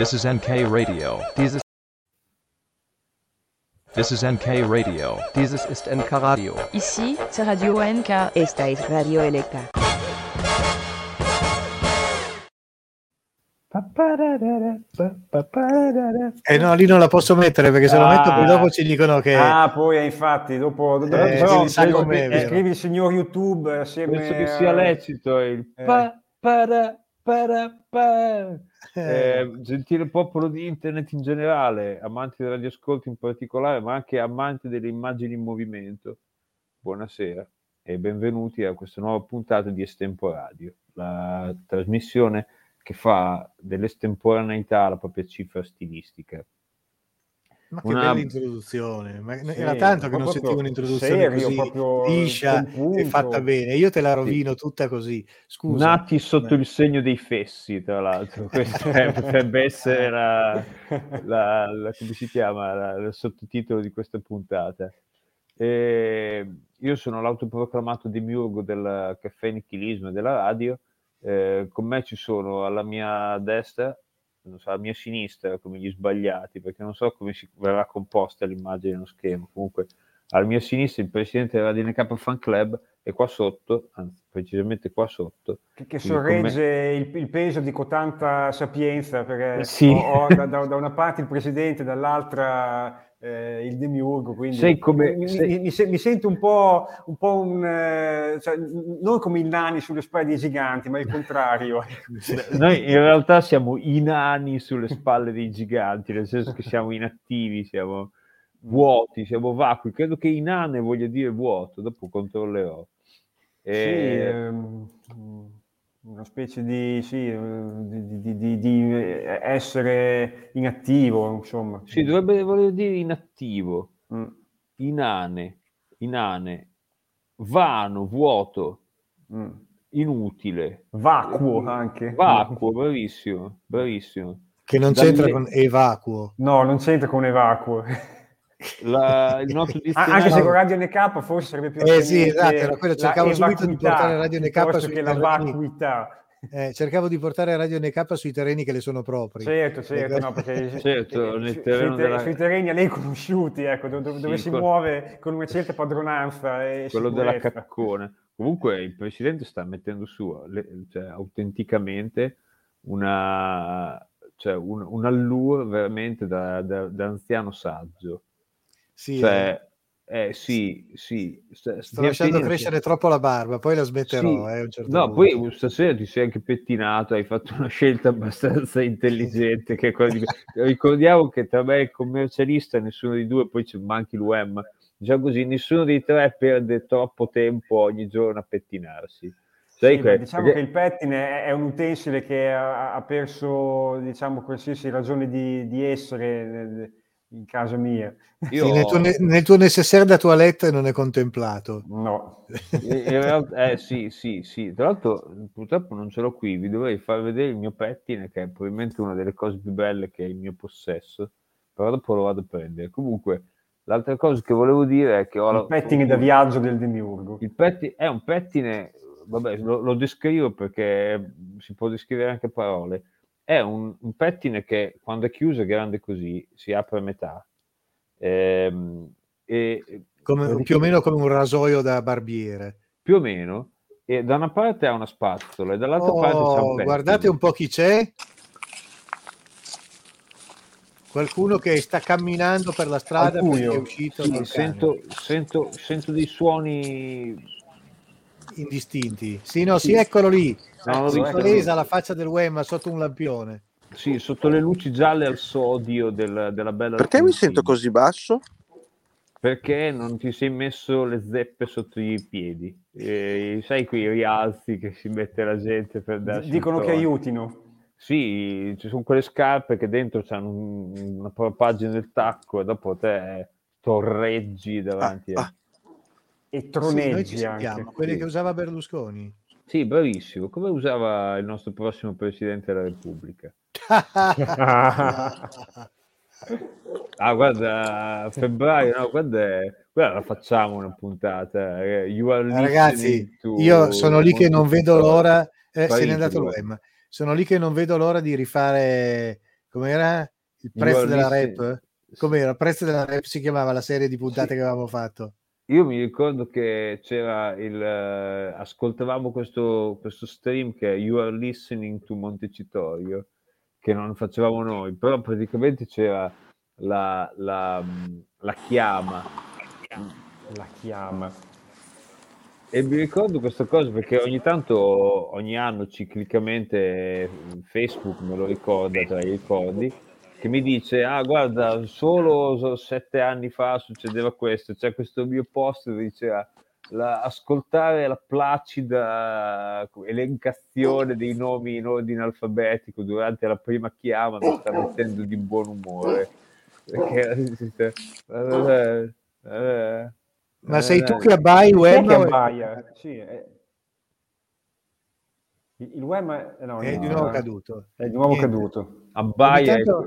This is NK Radio. Dieses, This is NK Radio. dieses ist NK Radio. Ici, c'est Radio NK. Esta es Radio LK. Eh no, lì non la posso mettere perché se lo Ah. metto poi dopo ci dicono che... Ah, poi eh, infatti, dopo, dopo Eh, però, che vero. scrivi il signor YouTube assieme Penso che sia lecito il Eh. pa, para, para, pa. Eh, Eh, gentile popolo di internet in generale, amanti del radioascolto in particolare, ma anche amanti delle immagini in movimento. Buonasera e benvenuti a questa nuova puntata di Estemporadio, la trasmissione che fa dell'estemporaneità la propria cifra stilistica. Ma che una- bella introduzione. Ma Sì, era tanto che non sentivo un'introduzione serio, così proprio liscia e fatta bene. Io te la rovino tutta così. Scusa. Nati sotto Eh. il segno dei fessi, tra l'altro, questo è- potrebbe essere la, la- la- come si chiama, la- il sottotitolo di questa puntata. E io sono l'autoproclamato demiurgo del caffè nichilismo e della radio. Eh, con me ci sono alla mia destra, so, alla mia sinistra, come gli sbagliati, perché non so come si verrà composta l'immagine nello schermo. Comunque, alla mia sinistra il presidente della DNK Fan Club e qua sotto, anzi, precisamente qua sotto, che, che sorregge il, il peso di cotanta sapienza, perché Sì. ho, ho da- da una parte il presidente, dall'altra eh, il demiurgo, quindi Sei come- mi, sei- mi- mi mi sento un po', un, po' un eh, cioè, non come i nani sulle spalle dei giganti, ma il contrario. Noi in realtà siamo i nani sulle spalle dei giganti, nel senso che siamo inattivi, siamo vuoti, siamo vacui. Credo che inane voglia dire vuoto, dopo controllerò. Sì, Eh, ehm, una specie di, sì, eh, di, di- di- di, eh, essere inattivo, insomma. sì, dovrebbe voler dire inattivo, Mm. inane, inane, vano, vuoto, Mm. inutile, Vacuo anche. vacuo, bravissimo, bravissimo. Che non Da c'entra con evacuo. No, non c'entra con evacuo. La- il nostro dizionario... Anche se con Radio NK forse sarebbe più Eh sì, esatto, era quello, la cercavo subito di portare Radio NK sui che la vacuità. Eh, cercavo di portare Radio NK sui terreni che le sono propri. Certo, certo, no, perché Certo, nel su- terreno sui, della- sui terreni a lei conosciuti, ecco, dove, dove- Sì, si quello- muove con una certa padronanza e quello della sicurezza. caccona. Comunque il presidente sta mettendo su le- cioè, autenticamente una, cioè, un, un allure veramente da, da- da anziano saggio. Sì, Cioè, eh, sì, sì. sta- sto ti lasciando appena- crescere troppo la barba, poi la smetterò. Sì. eh, certo No, punto. poi stasera ti sei anche pettinato, hai fatto una scelta abbastanza intelligente. Che di- Ricordiamo che tra me e il commercialista nessuno dei due, poi c'è manchi l'UM, diciamo così, nessuno dei tre perde troppo tempo ogni giorno a pettinarsi. Sì, ma diciamo perché- che il pettine è, un utensile che ha, ha perso, diciamo, qualsiasi ragione di, di essere nel- in casa mia. io- Sì, nel, tuo, ne- nel tuo necessaire da toilette non è contemplato. No. realtà, eh, sì, sì, sì. Tra l'altro, purtroppo non ce l'ho qui. Vi dovrei far vedere il mio pettine, che è probabilmente una delle cose più belle che è il mio possesso. Però dopo lo vado a prendere. Comunque, l'altra cosa che volevo dire è che ho la- Il pettine da viaggio del demiurgo. Il petti- è un pettine, vabbè, lo, lo descrivo perché si può descrivere anche a parole. È un, un pettine che quando è chiuso è grande così, si apre a metà. Ehm, e, Come- più o meno come un rasoio da barbiere. più o meno. E da una parte ha una spazzola e dall'altra parte c'è un Oh, pettine. guardate un po' chi c'è. Qualcuno che sta camminando per la strada Al buio. perché è uscito Sì, sento, sento, sento dei suoni. Indistinti. Sì, no, sì, eccolo lì. No, si palesa la faccia del Wemma sotto un lampione. Sì, sotto le luci gialle al sodio del- della bella. Perché mi sento così basso? Perché non ti sei messo le zeppe sotto i piedi? Eh, sai quei rialzi che si mette la gente per darsi Dicono che aiutino. Sì, ci sono quelle scarpe che dentro hanno un- una propagine del tacco e dopo te torreggi davanti a... Ah, E Sì, troneggi ci anche. quelle che usava Berlusconi. Sì, bravissimo. Come usava il nostro prossimo Presidente della Repubblica? Ah, guarda, a febbraio, no, guarda, guarda, facciamo una puntata. eh, you are Ragazzi, listening to io sono lì che non vedo l'ora. Eh, se n'è andato l'UEM. Sono lì che non vedo l'ora di rifare com'era? Il prezzo della listen- rap? Com'era? Il prezzo della rap si chiamava la serie di puntate Sì. che avevamo fatto. Io mi ricordo che c'era il... eh, ascoltavamo questo, questo stream che è You Are Listening to Montecitorio, che non facevamo noi, però praticamente c'era la, la, mh, la chiama. La chiama. E mi ricordo questa cosa perché ogni tanto, ogni anno ciclicamente eh, Facebook me lo ricorda tra i ricordi, che mi dice, ah guarda, solo so- sette anni fa succedeva questo, c'è questo mio post dove diceva la- ascoltare la placida elencazione dei nomi in ordine alfabetico durante la prima chiama mi sta mettendo di buon umore. Perché, eh, eh, Ma sei tu eh, che abbai web? che abbaia? Sì, è- Il il web è, no, È no, di nuovo caduto. È di nuovo Niente. caduto. abbaia Ogni tanto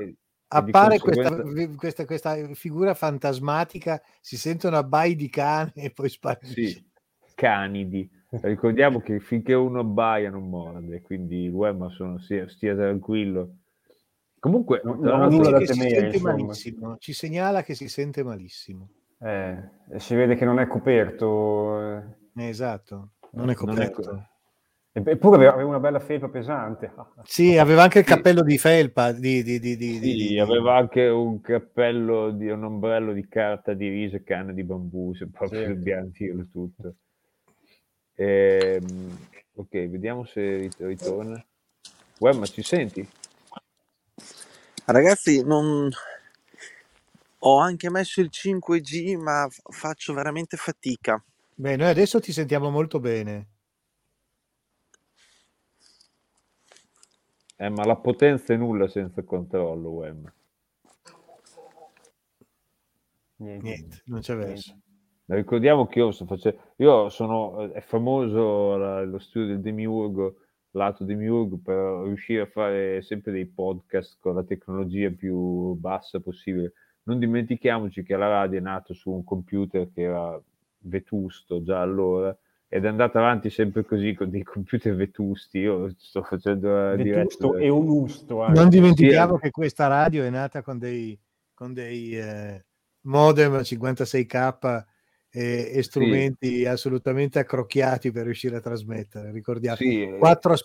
Appare conseguenza- questa, questa, questa figura fantasmatica, si sentono abbai di cane e poi sparisce. sì, canidi. Ricordiamo che finché uno abbaia non morde, quindi web sono, stia, stia tranquillo. Comunque, No, tra no, l'altro- nulla da temere, sente insomma. malissimo, ci segnala che si sente malissimo. Eh, si vede che non è coperto. eh. Esatto, non è Non è coperto. E- Eppure aveva aveva una bella felpa pesante. Sì, aveva anche il Sì. cappello di felpa, di, di, di, di- Sì, di- aveva anche un cappello di un ombrello di carta di riso e canne di bambù, se proprio Sì. dobbiamo dirlo tutto. Ehm, ok, vediamo se rit- ritorna. Uè, ma ci senti? Ragazzi, non... ho anche messo il 5G, ma faccio veramente fatica. Beh, noi adesso ti sentiamo molto bene. Eh, ma la potenza è nulla senza controllo, Wem. Niente. Niente, non c'è verso. Ricordiamo che io facendo, io sono, è famoso la- lo studio del demiurgo, lato demiurgo, per riuscire a fare sempre dei podcast con la tecnologia più bassa possibile. Non dimentichiamoci che la radio è nata su un computer che era vetusto già allora ed è andata avanti sempre così con dei computer vetusti. Io sto facendo la diretta Vetusto da- e onusto anche. Non dimentichiamo Sì, che questa radio è nata con dei, con dei eh, modem 56k e, e strumenti assolutamente accrocchiati per riuscire a trasmettere. Ricordiamo, Sì, eh, quattro,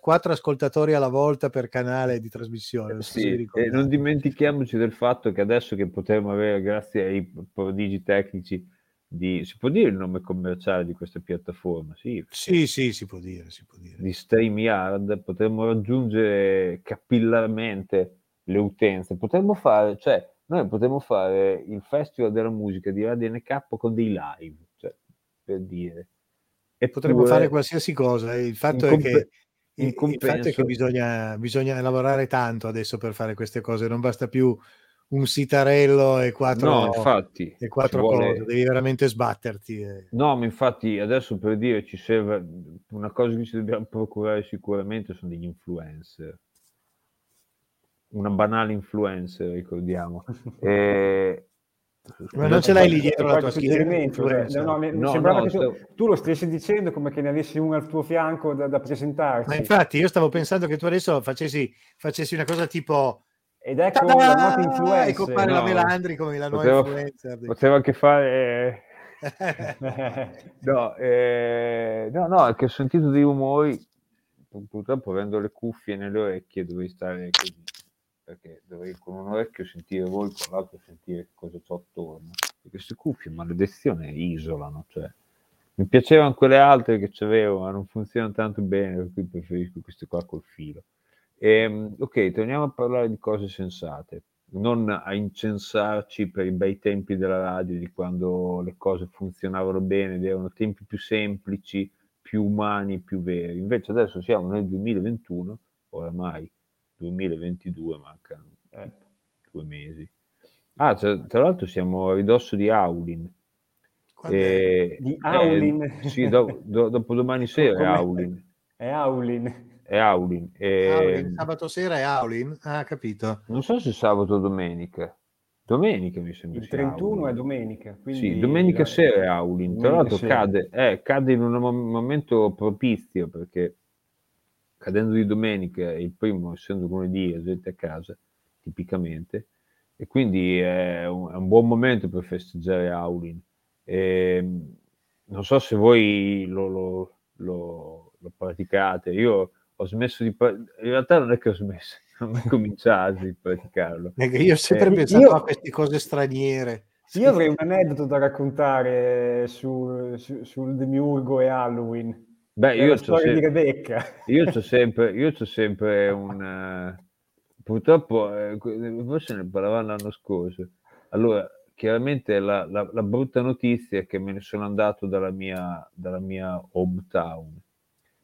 quattro ascoltatori alla volta per canale di trasmissione. Sì, e non dimentichiamoci del fatto che adesso che potremo avere, grazie ai prodigi tecnici, di, si può dire il nome commerciale di questa piattaforma? Sì, Sì, sì, si può dire, si può dire. di StreamYard potremmo raggiungere capillarmente le utenze. Potremmo fare, cioè, noi potremmo fare il Festival della Musica di Radio NK con dei live, cioè, per dire. Potremmo Eppure, fare qualsiasi cosa. e Il fatto in è che, in il fatto è che bisogna, bisogna lavorare tanto adesso per fare queste cose. Non basta più un sitarello e quattro, No, infatti, e quattro vuole- cose. Devi veramente sbatterti. e- No, ma infatti adesso per dire ci serve una cosa che ci dobbiamo procurare sicuramente sono degli influencer. Una banale influencer, ricordiamo. E... Ma non ce l'hai lì dietro la tua schiena? suggerimento, influencer? no, mi- No, sembrava no, che tu, stavo- tu lo stessi dicendo come che ne avessi uno al tuo fianco da, da presentarci. Ma infatti io stavo pensando che tu adesso facessi, facessi una cosa tipo Ed ecco "Ta-da!" la nota influencer. e compare la No. Melandri come la nuova Potevo- influencer. Potevo anche fare... No, eh, no, no, è che ho sentito dei rumori, pur- purtroppo avendo le cuffie nelle orecchie dovrei stare così, perché dovrei con un orecchio sentire voi, con l'altro sentire cosa c'ho attorno. E queste cuffie, maledizione, isolano, cioè. Mi piacevano quelle altre che c'avevo, ma non funzionano tanto bene, per cui preferisco queste qua col filo. Ehm, ok, torniamo a parlare di cose sensate, non a incensarci per i bei tempi della radio, di quando le cose funzionavano bene ed erano tempi più semplici, più umani, più veri. Invece adesso siamo nel 2021, oramai 2022, mancano eh, due mesi. Ah, tra, tra l'altro siamo a ridosso di Aulin. Eh, Di eh, Aulin? sì, do- do- dopo domani sera è Aulin. È Aulin. È Aulin. E- Aulin, sabato sera è Aulin? Ah, capito. Non so se sabato o domenica. Domenica mi sembra. Il sia 31 Aulin. è domenica. Quindi Sì, domenica la- sera è Aulin. Tra l'altro sera. cade, eh, cade in un mom- momento propizio perché cadendo di domenica il primo, essendo lunedì, la gente a casa, tipicamente, e quindi è un, è un buon momento per festeggiare Howlin. E, non so se voi lo, lo, lo, lo praticate, io ho smesso di... In realtà non è che ho smesso, non ho cominciato di praticarlo. Io ho sempre Eh, pensato io- a queste cose straniere. Sì. Io avrei un aneddoto da raccontare su, su- sul Demiurgo e Halloween. Beh, io la c'ho storia di sempre... Rebecca. Io c'ho sempre, io c'ho sempre un... purtroppo, eh, forse ne parlavamo l'anno scorso. Allora, chiaramente la, la- la brutta notizia è che me ne sono andato dalla mia, dalla mia hometown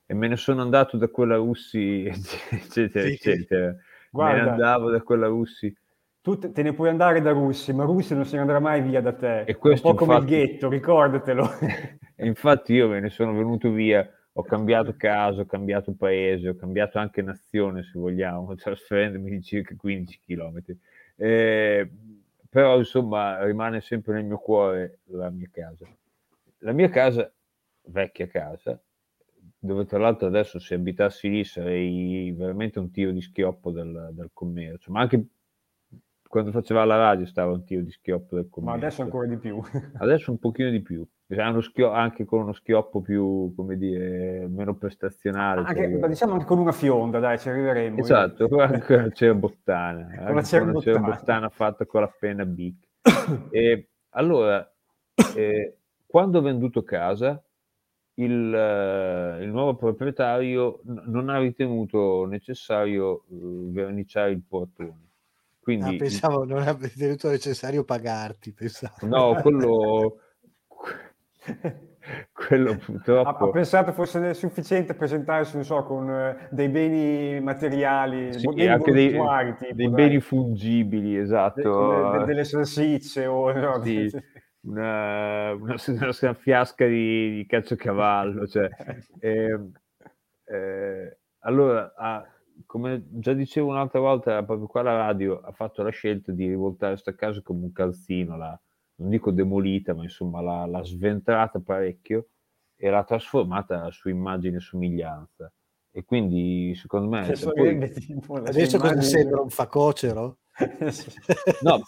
e me ne sono andato da quella Russi, eccetera, Sì. eccetera. Me ne Guarda. andavo da quella Russi. Tu te ne puoi andare da Russi, ma Russi non se ne andrà mai via da te. E È un questo, po' come il infatti- ghetto, ricordatelo. E infatti io me ne sono venuto via, ho cambiato casa, ho cambiato paese, ho cambiato anche nazione se vogliamo, trasferendomi di circa 15 km. però insomma rimane sempre nel mio cuore la mia casa. La mia casa, vecchia casa, dove tra l'altro adesso se abitassi lì sarei veramente un tiro di schioppo dal, dal commercio, ma anche quando faceva la radio stava un tiro di schioppo Ma commercio. adesso ancora di più. Adesso un pochino di più, Cioè, schio- anche con uno schioppo più, come dire, meno prestazionale. Anche, cioè, ma diciamo anche con una fionda, dai, ci arriveremo. Esatto, con la con la cerabottana, anche la cerabottana. cerabottana fatta con la penna Bic. E allora, eh, quando ho venduto casa, il, eh, il nuovo proprietario non ha ritenuto necessario eh, verniciare il portone. Quindi, Ah, pensavo non avrei ritenuto necessario pagarti, pensavo. no, quello, quello Ha, ha purtroppo... pensato fosse sufficiente presentarsi, non so, con eh, dei beni materiali, Sì, beni anche dei, tipo, dei beni fungibili, De- esatto. de- de- delle salsicce o no, Sì, una, una, una fiasca di, di caciocavallo. Cioè, ehm, eh, allora, ha- come già dicevo un'altra volta, proprio qua alla radio ha fatto la scelta di rivoltare sta casa come un calzino, l'ha- non dico demolita, ma insomma l'ha, l'ha sventrata parecchio e l'ha trasformata su immagine e somiglianza. E quindi, secondo me, Adesso poi- tipo la Adesso cosa immagine- sembra? Un facocero? No,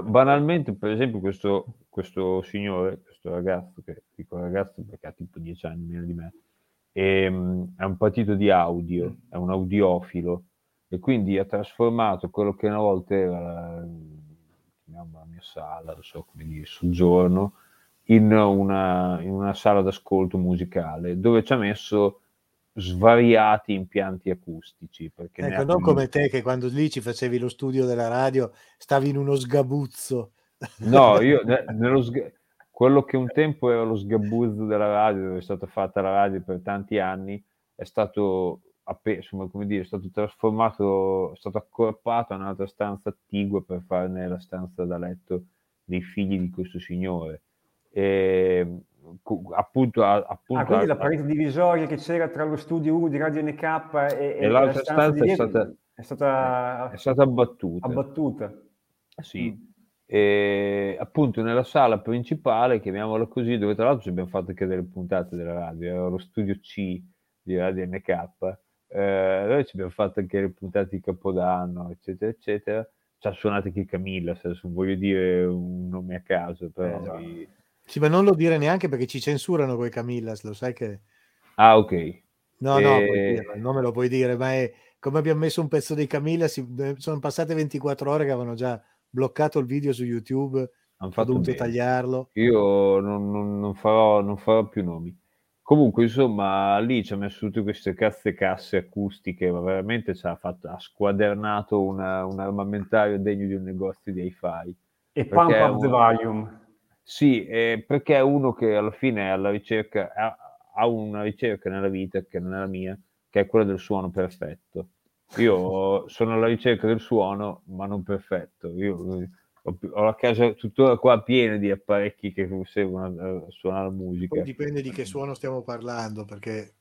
banalmente, per esempio, questo, questo signore, questo ragazzo, che dico ragazzo perché ha tipo 10 anni meno di me, ehm, è un partito di audio, è un audiofilo, e quindi ha trasformato quello che una volta era la, la mia sala, non so come dire, soggiorno, in una, in una sala d'ascolto musicale, dove ci ha messo svariati impianti acustici. Perché Ecco, non come te che quando lì ci facevi lo studio della radio stavi in uno sgabuzzo. No, io ne- nello sga- quello che un tempo era lo sgabuzzo della radio, dove è stata fatta la radio per tanti anni, è stato, insomma, come dire, è stato trasformato, è stato accorpato a un'altra stanza attigua per farne la stanza da letto dei figli di questo signore. E, cu- appunto, a- appunto Ah, quindi la parete divisoria che c'era tra lo studio 1 di Radio NK e, E l'altra la stanza, stanza è stata- è stata è stata abbattuta. abbattuta. Sì. Mm. E appunto nella sala principale, chiamiamola così, dove tra l'altro ci abbiamo fatto anche delle puntate della radio, era lo studio C di Radio NK, eh, dove ci abbiamo fatto anche le puntate di Capodanno, eccetera, eccetera. Ci ha suonato anche Camilla, se voglio dire un nome a caso, però... Eh, esatto. Sì, ma non lo dire neanche perché ci censurano quei Camillas, lo sai che... Ah, ok. No, no, Eh, dirlo, il nome lo puoi dire, ma è come abbiamo messo un pezzo dei Camilla, si- eh, sono passate 24 ore che avevano già bloccato il video su YouTube, hanno dovuto bene. tagliarlo. Io non, non- non farò, non farò più nomi. Comunque, insomma, lì ci ha messo tutte queste cazze casse acustiche, ma veramente ci ha, fatto, ha squadernato una- un armamentario degno di un negozio di hi-fi. E pump up the un- volume. Sì, eh, perché è uno che alla fine è alla ricerca, ha, ha una ricerca nella vita che non è la mia, che è quella del suono perfetto. Io sono alla ricerca del suono, ma non perfetto. Io eh, ho, ho la casa tuttora qua piena di apparecchi che servono a, suonare musica. Poi dipende di che suono stiamo parlando, perché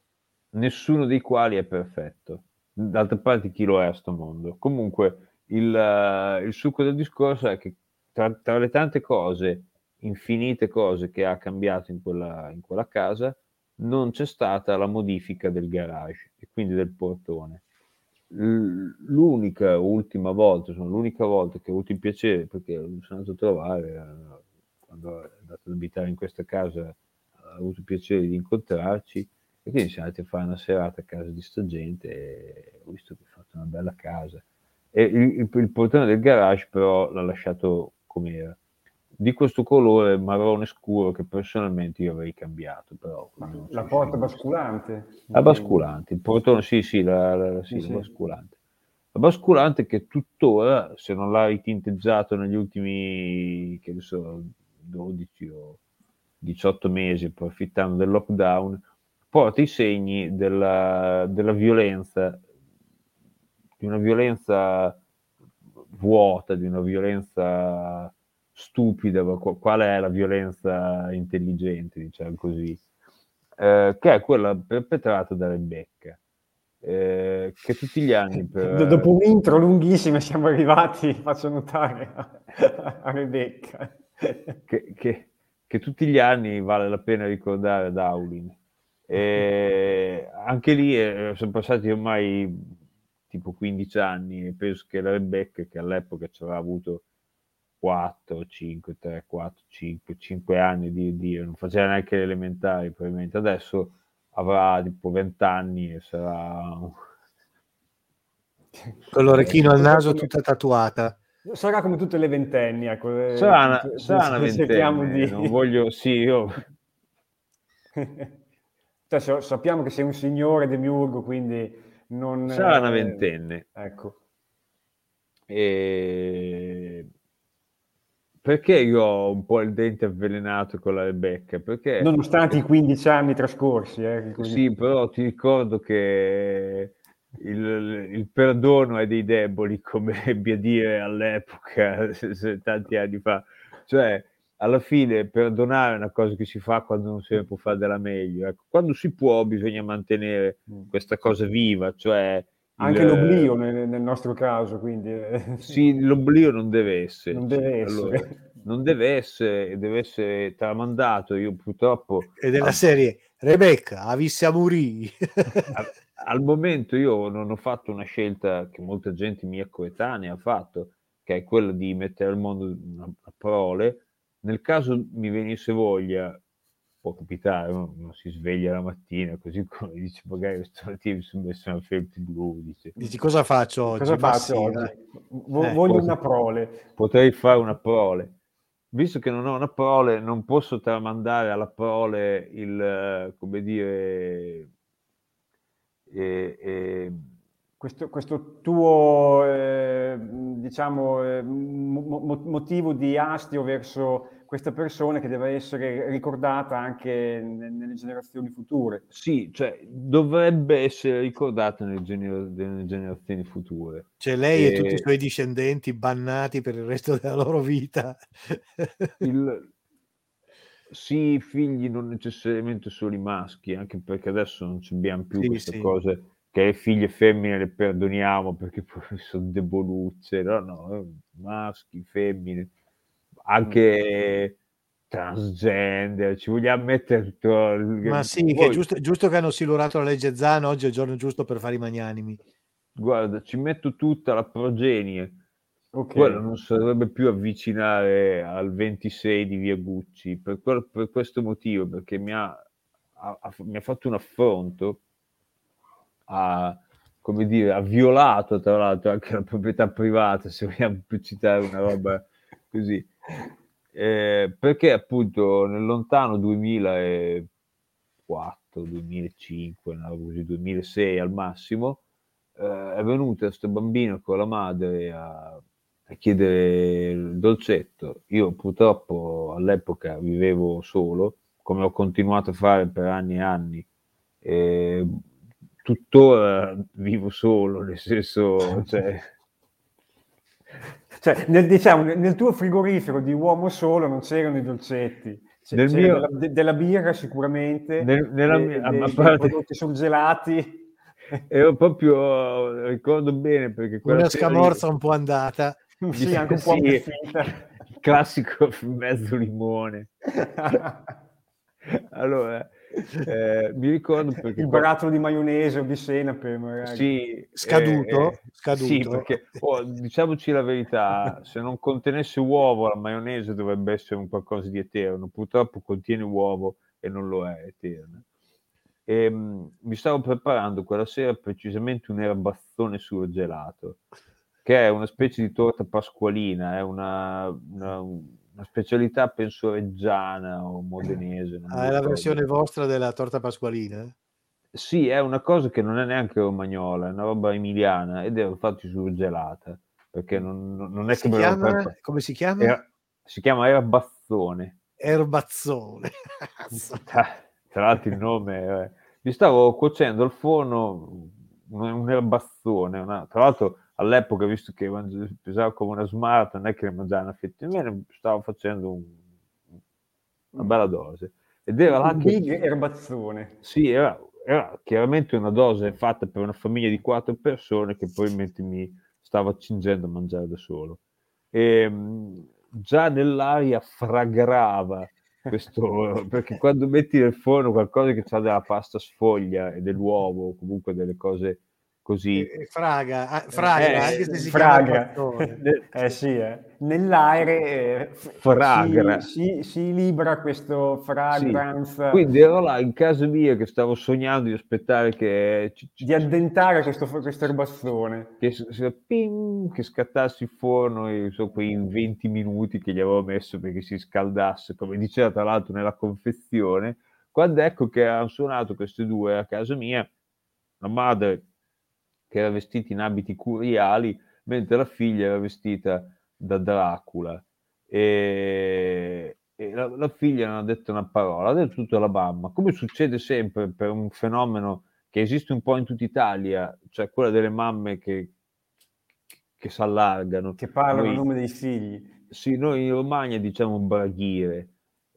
nessuno dei quali è perfetto. D'altra parte, chi lo è a sto mondo? Comunque, il, eh, il succo del discorso è che tra, tra le tante cose, infinite cose che ha cambiato in quella, in quella casa, non c'è stata la modifica del garage e quindi del portone. l'unica ultima volta, sono l'unica volta che ho avuto il piacere, perché sono andato a trovare, eh, quando è andato ad abitare in questa casa, ho avuto il piacere di incontrarci, e quindi siamo andati a fare una serata a casa di sta gente e ho visto che ha fatto una bella casa. E il, il- il portone del garage però l'ha lasciato com'era. Di questo colore marrone scuro che personalmente io avrei cambiato, però La porta basculante. La basculante, il portone, sì, sì, la, la- sì, Sì, la basculante. La basculante che tuttora, se non l'ha ritinteggiato negli ultimi, che ne so, 12 o 18 mesi, approfittando del lockdown, porta i segni della, della violenza, di una violenza vuota, di una violenza stupida, ma qu- qual è la violenza intelligente, diciamo così, eh, che è quella perpetrata da Rebecca, eh, che tutti gli anni per... D- Dopo un intro lunghissimo siamo arrivati, faccio notare, a, a Rebecca. che, che- che tutti gli anni vale la pena ricordare Dowling. E anche lì eh, sono passati ormai tipo 15 anni e penso che la Rebecca, che all'epoca ci aveva avuto 4, 5, 3, 4, 5, 5 anni di, di non faceva neanche le elementari probabilmente, adesso avrà tipo 20 anni e sarà... Con l'orecchino al naso tutta tatuata. Sarà come tutte le ventenni, ecco. eh, Sarà una, se- sarà una ventenne, di- non voglio... Sì, io... Cioè, so- sappiamo che sei un signore demiurgo, quindi non... Sarà una eh, ventenne. Ecco. E... Perché io ho un po' il dente avvelenato con la Rebecca? Perché Nonostante i 15 anni trascorsi. eh, sì, però ti ricordo che il, il perdono è dei deboli, come ebbi a dire all'epoca, se- se- tanti anni fa. Cioè, alla fine perdonare è una cosa che si fa quando non ne può fare della meglio. Ecco, quando si può bisogna mantenere Mm. questa cosa viva, cioè Anche il- l'oblio nel, nel nostro caso, quindi... eh, Sì, l'oblio non deve essere. Non deve Allora, essere. non deve essere, deve essere tramandato. Io purtroppo E della serie Rebecca, avisse a morì. al- al momento io non ho fatto una scelta che molta gente mia coetanea ha fatto, che è quella di mettere al mondo una, una prole. Nel caso mi venisse voglia, può capitare, uno non si sveglia la mattina, così come dice magari stamattina mi sono messo una felpe blu, dice Dici cosa faccio oggi? Cosa faccio oggi? Eh, voglio cosa- una prole. potrei fare una prole. Visto che non ho una prole, non posso tramandare alla prole il, eh, come dire, eh, eh, Questo, questo tuo, eh, diciamo, eh, mo- motivo di astio verso questa persona che deve essere ricordata anche ne- nelle generazioni future. sì, cioè, dovrebbe essere ricordata nelle, gener- nelle generazioni future. C'è lei e Eh, tutti i suoi discendenti bannati per il resto della loro vita. Il, sì, i figli non necessariamente solo i maschi, anche perché adesso non ci abbiamo più Sì, queste sì. cose che le figlie femmine le perdoniamo perché poi sono debolucce, no, no, maschi, femmine, anche transgender, ci vogliamo mettere tutto. Ma sì, che è giusto, giusto che hanno silurato la legge Zan, oggi è il giorno giusto per fare i magnanimi. Guarda, ci metto tutta la progenie, Ok. quello non si dovrebbe più avvicinare al 26 di Via Gucci per, quel- per questo motivo, perché mi ha, ha- ha- mi ha fatto un affronto, ha, come dire, ha violato tra l'altro anche la proprietà privata, se vogliamo più citare una roba così, Eh, perché appunto nel lontano 2004, 2005, una roba così, 2006 al massimo, eh, è venuta questo bambino con la madre a, a chiedere il dolcetto. Io purtroppo all'epoca vivevo solo, come ho continuato a fare per anni e anni. E tuttora vivo solo, nel senso, cioè, Cioè, nel, diciamo, nel, tuo frigorifero di uomo solo non c'erano i dolcetti. C- Nel c'era mio- della, de- della birra sicuramente, Nel- nella de- mia- dei- a dei parte- prodotti surgelati. ero proprio, ricordo bene perché Una scamorza un po' andata. sì, anche un po' Sì, classico mezzo limone. allora, Eh, mi ricordo perché Il qua- barattolo di maionese o di senape, magari. Sì, Scaduto? eh, Scaduto? Sì, perché oh, diciamoci la verità, se non contenesse uovo la maionese dovrebbe essere un qualcosa di eterno, purtroppo contiene uovo e non lo è eterno. E, mh, mi stavo preparando quella sera precisamente un erbazzone surgelato, che è una specie di torta pasqualina, è una, una- una specialità penso reggiana o modenese. Ah, è la versione vostra della torta pasqualina? Sì, è una cosa che non è neanche romagnola, è una roba emiliana ed è infatti surgelata, perché non, non- è Si che chiama, preparo- come si chiama? era- si chiama erbazzone. Erbazzone. Tra, tra l'altro il nome... eh, Mi stavo cuocendo al forno un, un erbazzone, una- tra l'altro all'epoca, visto che pesava come una smart, non è che ne mangiavo una fettina, stavo facendo un- una bella dose. Ed era là Un che... big erbazzone. Sì, era, era chiaramente una dose fatta per una famiglia di quattro persone che probabilmente mi stava accingendo a mangiare da solo. E, mh, già nell'aria fragrava questo, perché quando metti nel forno qualcosa che ha della pasta sfoglia e dell'uovo, o comunque delle cose così, Fraga, ah, fraga, Eh, anche se si Fraga. Eh sì, eh. nell'aere eh, f- Fragra. Si, si, si libera questo fragrance quindi ero là in casa mia che stavo sognando di aspettare che, di addentare questo, questo erbazzone. che, ping, che scattasse il forno e so, quei 20 minuti che gli avevo messo perché si scaldasse, come diceva tra l'altro nella confezione, quando ecco che hanno suonato queste due a casa mia, la madre che era vestita in abiti curiali, mentre la figlia era vestita da Dracula. E, e la, la figlia non ha detto una parola, ha detto tutto alla mamma, come succede sempre per un fenomeno che esiste un po' in tutta Italia, cioè quella delle mamme che, che si allargano. Che parlano Noi- a nome dei figli. Sì, noi in Romagna diciamo braghire.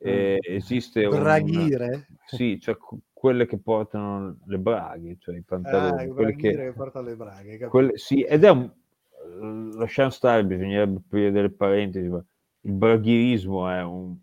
Eh, esiste un- Braghire? sì, cioè qu- quelle che portano le braghe, cioè i pantaloni. Ah, quelle che, che porta le braghe. quelle- sì, ed è un... Lasciamo stare, bisognerebbe aprire delle parentesi, ma il braghirismo è un...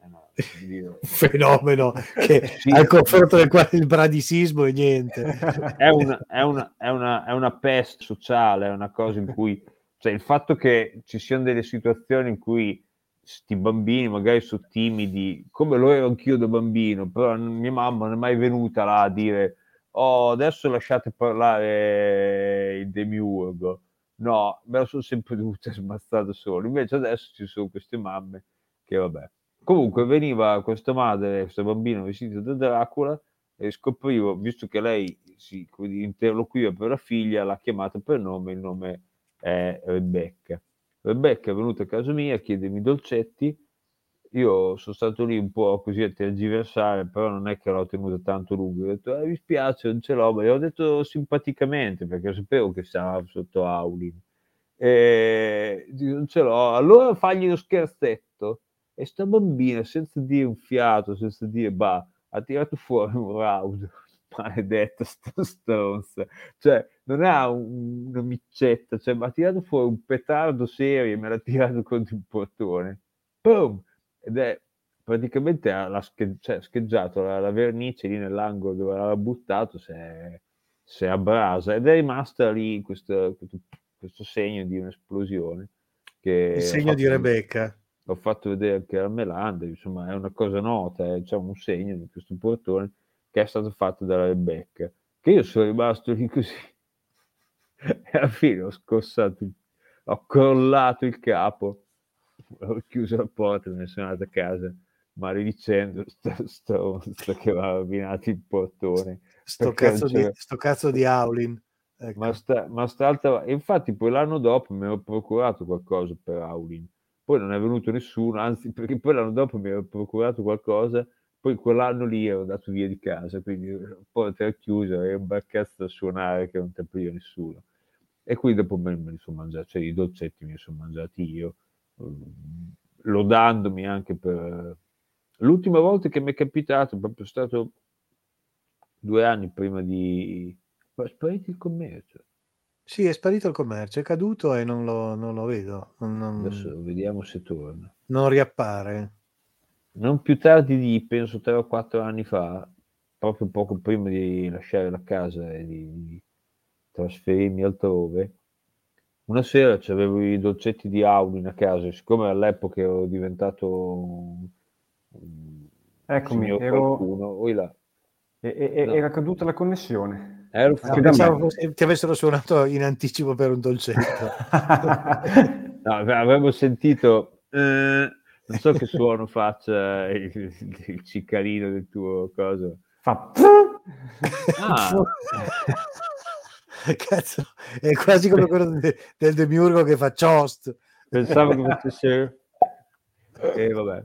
Un fenomeno che Sì. al confronto del quale il bradisismo è niente. è una, è, una, è, una, è una peste sociale, è una cosa in cui, cioè il fatto che ci siano delle situazioni in cui sti bambini magari sono timidi, come lo ero anch'io da bambino, però mia mamma non è mai venuta là a dire, oh, adesso lasciate parlare il demiurgo. No, me la sono sempre dovuta smazzare da solo. Invece adesso ci sono queste mamme che, vabbè. Comunque veniva questa madre, questo bambino vestito da Dracula, e scoprivo, visto che lei si interloquiva per la figlia, l'ha chiamata per nome, il nome è Rebecca. Rebecca è venuta a casa mia a chiedermi dolcetti, io sono stato lì un po' così a tergiversare, però non è che l'ho tenuta tanto lungo, ho detto, eh, mi spiace, non ce l'ho, ma gliel'ho detto simpaticamente, perché sapevo che stava sotto Aulin. E non ce l'ho, allora fagli lo scherzetto. E sta bambina, senza dire un fiato, senza dire bah, ha tirato fuori un round, maledetta sta stronza, cioè non ha un- una miccetta, cioè, ma ha tirato fuori un petardo serio e me l'ha tirato contro il portone. Boom! Ed è praticamente ha, sche- cioè, scheggiato la, la vernice lì nell'angolo dove l'aveva buttato, si è, si è abrasa ed è rimasta lì questo, questo, questo segno di un'esplosione. Che Il segno di fatto- Rebecca. L'ho fatto vedere anche a Melanda, insomma è una cosa nota, eh, c'è un segno di questo portone che è stato fatto dalla Rebecca, che io sono rimasto lì così e alla fine ho scossato, ho crollato il capo, ho chiuso la porta me ne sono andato a casa maledicendo sto stronzo che aveva rovinato il portone. Sto cazzo, di, sto cazzo di Aulin. Ecco. Ma, sta, ma st'altra... e infatti poi l'anno dopo mi ero procurato qualcosa per Aulin. Poi non è venuto nessuno, anzi perché poi l'anno dopo mi ero procurato qualcosa, poi quell'anno lì ero andato via di casa, quindi un po' era chiuso, era un bel cazzo da suonare che non ti apriva nessuno. E quindi dopo me, me li sono mangiati, cioè i dolcetti me li sono mangiati io, mm, lodandomi anche per... L'ultima volta che mi è capitato, proprio stato due anni prima di... Ma è sparito il commercio. Sì, è sparito il commercio, è caduto e non lo, non lo vedo, non, Adesso vediamo se torna. non riappare. Non più tardi di, penso, 3 o 4 anni fa, proprio poco prima di lasciare la casa e di trasferirmi altrove, una sera avevo i dolcetti di Aulin a casa, siccome all'epoca ero diventato un, un Eccomi, signor ero- qualcuno, oi là. E- e- No. Era caduta la connessione. Ero Ah, da pensavo ti avessero suonato in anticipo per un dolcetto. No, avevo sentito, eh, non so che suono faccia il, il ciccarino del tuo coso. Fa... Ah, Cazzo, è quasi come quello de- del demiurgo che fa Chost. pensavo che facesse... E vabbè.